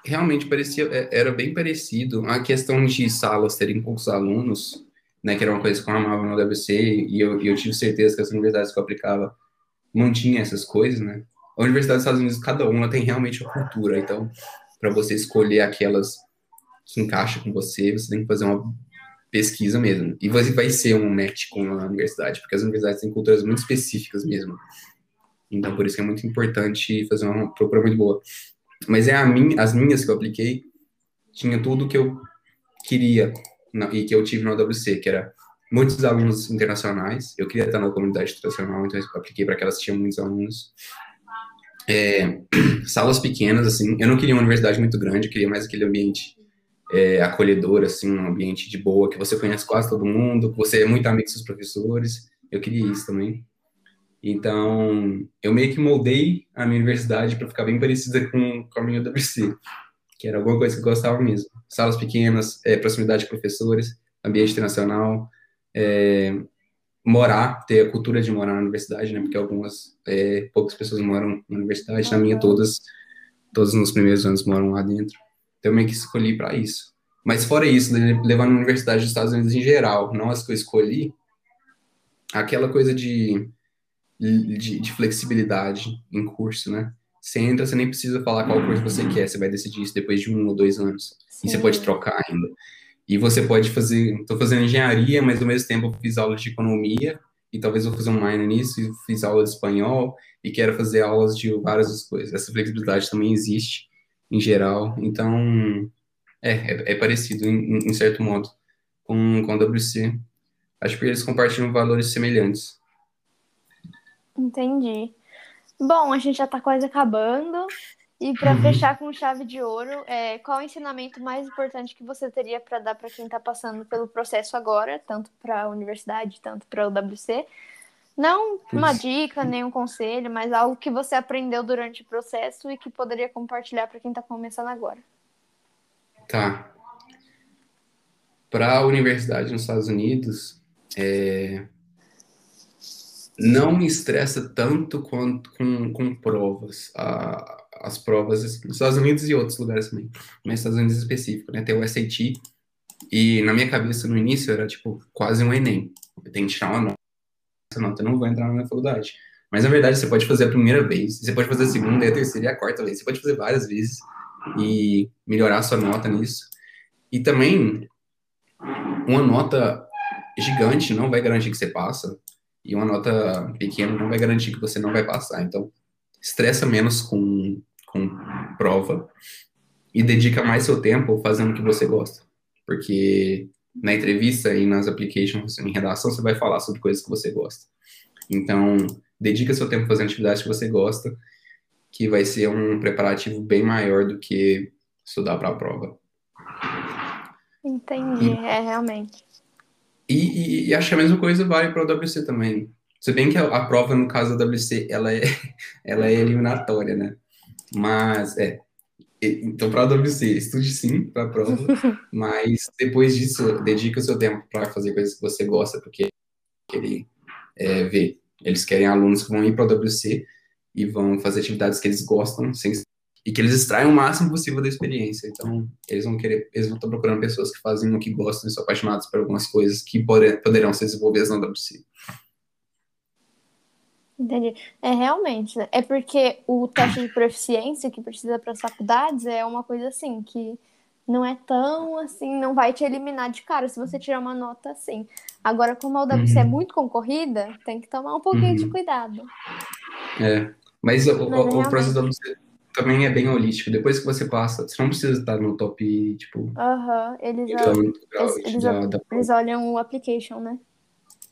Realmente parecia, é, era bem parecido. A questão de salas terem poucos alunos, né, que era uma coisa que eu amava no UWC, e eu, eu tive certeza que as universidades que eu aplicava não tinham essas coisas, né? a Universidade dos Estados Unidos, cada uma tem realmente a cultura. Então, para você escolher aquelas que encaixam com você, você tem que fazer uma pesquisa mesmo. E você vai ser um match com a universidade, porque as universidades têm culturas muito específicas mesmo. Então, por isso é muito importante fazer uma procura muito boa. Mas é a as minhas que eu apliquei, tinha tudo que eu queria na, e que eu tive na UWC, que era muitos alunos internacionais. Eu queria estar na comunidade internacional, então eu apliquei para que elas tinham muitos alunos é, salas pequenas, assim. Eu não queria uma universidade muito grande, eu queria mais aquele ambiente é, acolhedor, assim, um ambiente de boa, que você conhece quase todo mundo, que você é muito amigo dos seus professores. Eu queria isso também. Então, eu meio que moldei a minha universidade para ficar bem parecida com, com a minha WC, que era alguma coisa que eu gostava mesmo. Salas pequenas, é, proximidade de professores, ambiente internacional, é, morar, ter a cultura de morar na universidade, né? Porque algumas, é, poucas pessoas moram na universidade, na minha todas, todos nos primeiros anos moram lá dentro. Então eu meio que escolhi para isso. Mas fora isso, levar na universidade dos Estados Unidos em geral, não as que eu escolhi, aquela coisa de, de, de flexibilidade em curso, né? Você entra, você nem precisa falar qual curso você quer, você vai decidir isso depois de um ou dois anos. Sim. E você pode trocar ainda. E você pode fazer, estou fazendo engenharia, mas ao mesmo tempo eu fiz aula de economia, e talvez eu vou fazer um minor nisso, e fiz aula de espanhol, e quero fazer aulas de várias coisas. Essa flexibilidade também existe, em geral, então, é, é, é parecido, em, em, certo modo, com, com a WC. Acho que eles compartilham valores semelhantes. Entendi. Bom, a gente já está quase acabando. E para uhum. fechar com chave de ouro, é, qual o ensinamento mais importante que você teria para dar para quem está passando pelo processo agora, tanto para a universidade, tanto para o WC? Não uma dica, nem um conselho, mas algo que você aprendeu durante o processo e que poderia compartilhar para quem está começando agora. Tá. Para a universidade nos Estados Unidos, é... não me estressa tanto quanto com, com provas. As provas nos Estados Unidos e outros lugares também, mas Estados Unidos específico, né? Tem o SAT e na minha cabeça no início era tipo quase um ENEM. Eu tenho que tirar uma nota, essa nota não vou entrar na minha faculdade. Mas na verdade você pode fazer a primeira vez, você pode fazer a segunda, a terceira e a quarta vez, você pode fazer várias vezes e melhorar a sua nota nisso. E também, uma nota gigante não vai garantir que você passa, e uma nota pequena não vai garantir que você não vai passar. Então, estressa menos com, com prova e dedica mais seu tempo fazendo o que você gosta. Porque na entrevista e nas applications em redação, você vai falar sobre coisas que você gosta. Então, dedica seu tempo fazendo atividades que você gosta, que vai ser um preparativo bem maior do que estudar para a prova. Entendi, e, é realmente. E, e, e, acho que a mesma coisa vale para o WC também. Se bem que a, a, prova, no caso da WC, ela é, ela é eliminatória, né? Mas, é. Então, para a WC, estude sim para a prova, mas depois disso, dedique o seu tempo para fazer coisas que você gosta, porque ele é, vê. Eles querem alunos que vão ir para a WC e vão fazer atividades que eles gostam, sem e que eles extraem o máximo possível da experiência. Então, eles vão querer, eles vão estar procurando pessoas que fazem o que gostam e são apaixonados por algumas coisas que pode, poderão ser desenvolvidas na WC. Entendi. É realmente, né? é porque o teste de proficiência que precisa para as faculdades é uma coisa assim que não é tão assim, não vai te eliminar de cara se você tirar uma nota assim. Agora, como a UWC é uhum. é muito concorrida, tem que tomar um pouquinho uhum. de cuidado. É, mas, mas o, o, o processo da WC também é bem holístico. Depois que você passa, você não precisa estar no top, tipo. Aham, uhum. eles, eles, eles, da, da... eles olham o application, né?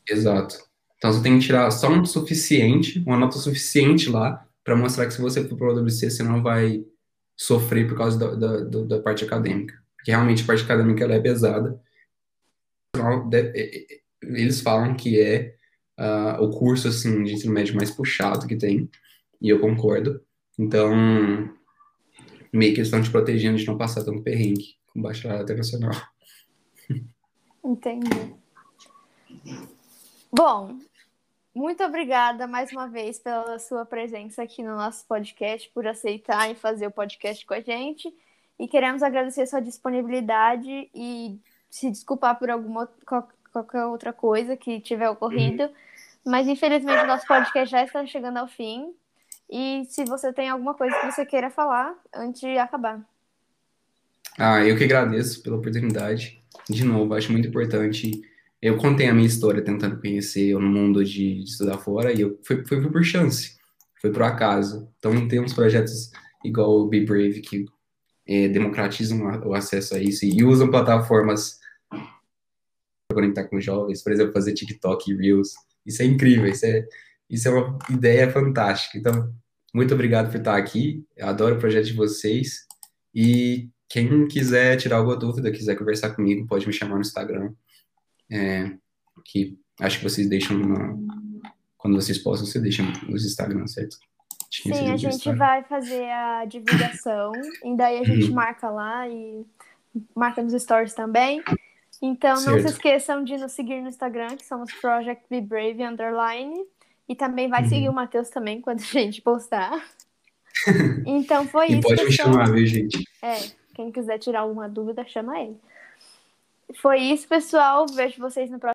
Exato. Então você tem que tirar só um suficiente, uma nota suficiente lá, para mostrar que se você for para o WC, você não vai sofrer por causa da, da, da, parte acadêmica. Porque realmente a parte acadêmica ela é pesada. Eles falam que é uh, o curso assim, de ensino médio mais puxado que tem, e eu concordo. Então, meio que eles estão te protegendo de não passar tanto perrengue com bacharelado internacional. Entendi. Bom, muito obrigada mais uma vez pela sua presença aqui no nosso podcast, por aceitar e fazer o podcast com a gente. E queremos agradecer sua disponibilidade e se desculpar por alguma qualquer outra coisa que tiver ocorrido. Uhum. Mas infelizmente o nosso podcast já está chegando ao fim. E se você tem alguma coisa que você queira falar antes de acabar. Ah, eu que agradeço pela oportunidade. De novo, acho muito importante. Eu contei a minha história tentando conhecer o mundo de, de estudar fora e eu foi, foi por chance, foi por acaso. Então tem uns projetos igual o Be Brave que é, democratizam o acesso a isso e usam plataformas para conectar com jovens, por exemplo, fazer TikTok e Reels. Isso é incrível, isso é, isso é uma ideia fantástica. Então, muito obrigado por estar aqui. Eu adoro o projeto de vocês. E quem quiser tirar alguma dúvida, quiser conversar comigo, pode me chamar no Instagram. É, que acho que vocês deixam na, quando vocês possam, você deixa nos Instagram, certo? Sim, a gente vai fazer a divulgação e daí a gente uhum. marca lá e marca nos stories também. Então certo. não se esqueçam de nos seguir no Instagram, que somos Project Be Brave Underline. E também vai uhum. seguir o Matheus também quando a gente postar. Então foi e isso. Pode me chamar, viu, gente? É, quem quiser tirar alguma dúvida, chama ele. Foi isso, pessoal. Vejo vocês no próximo.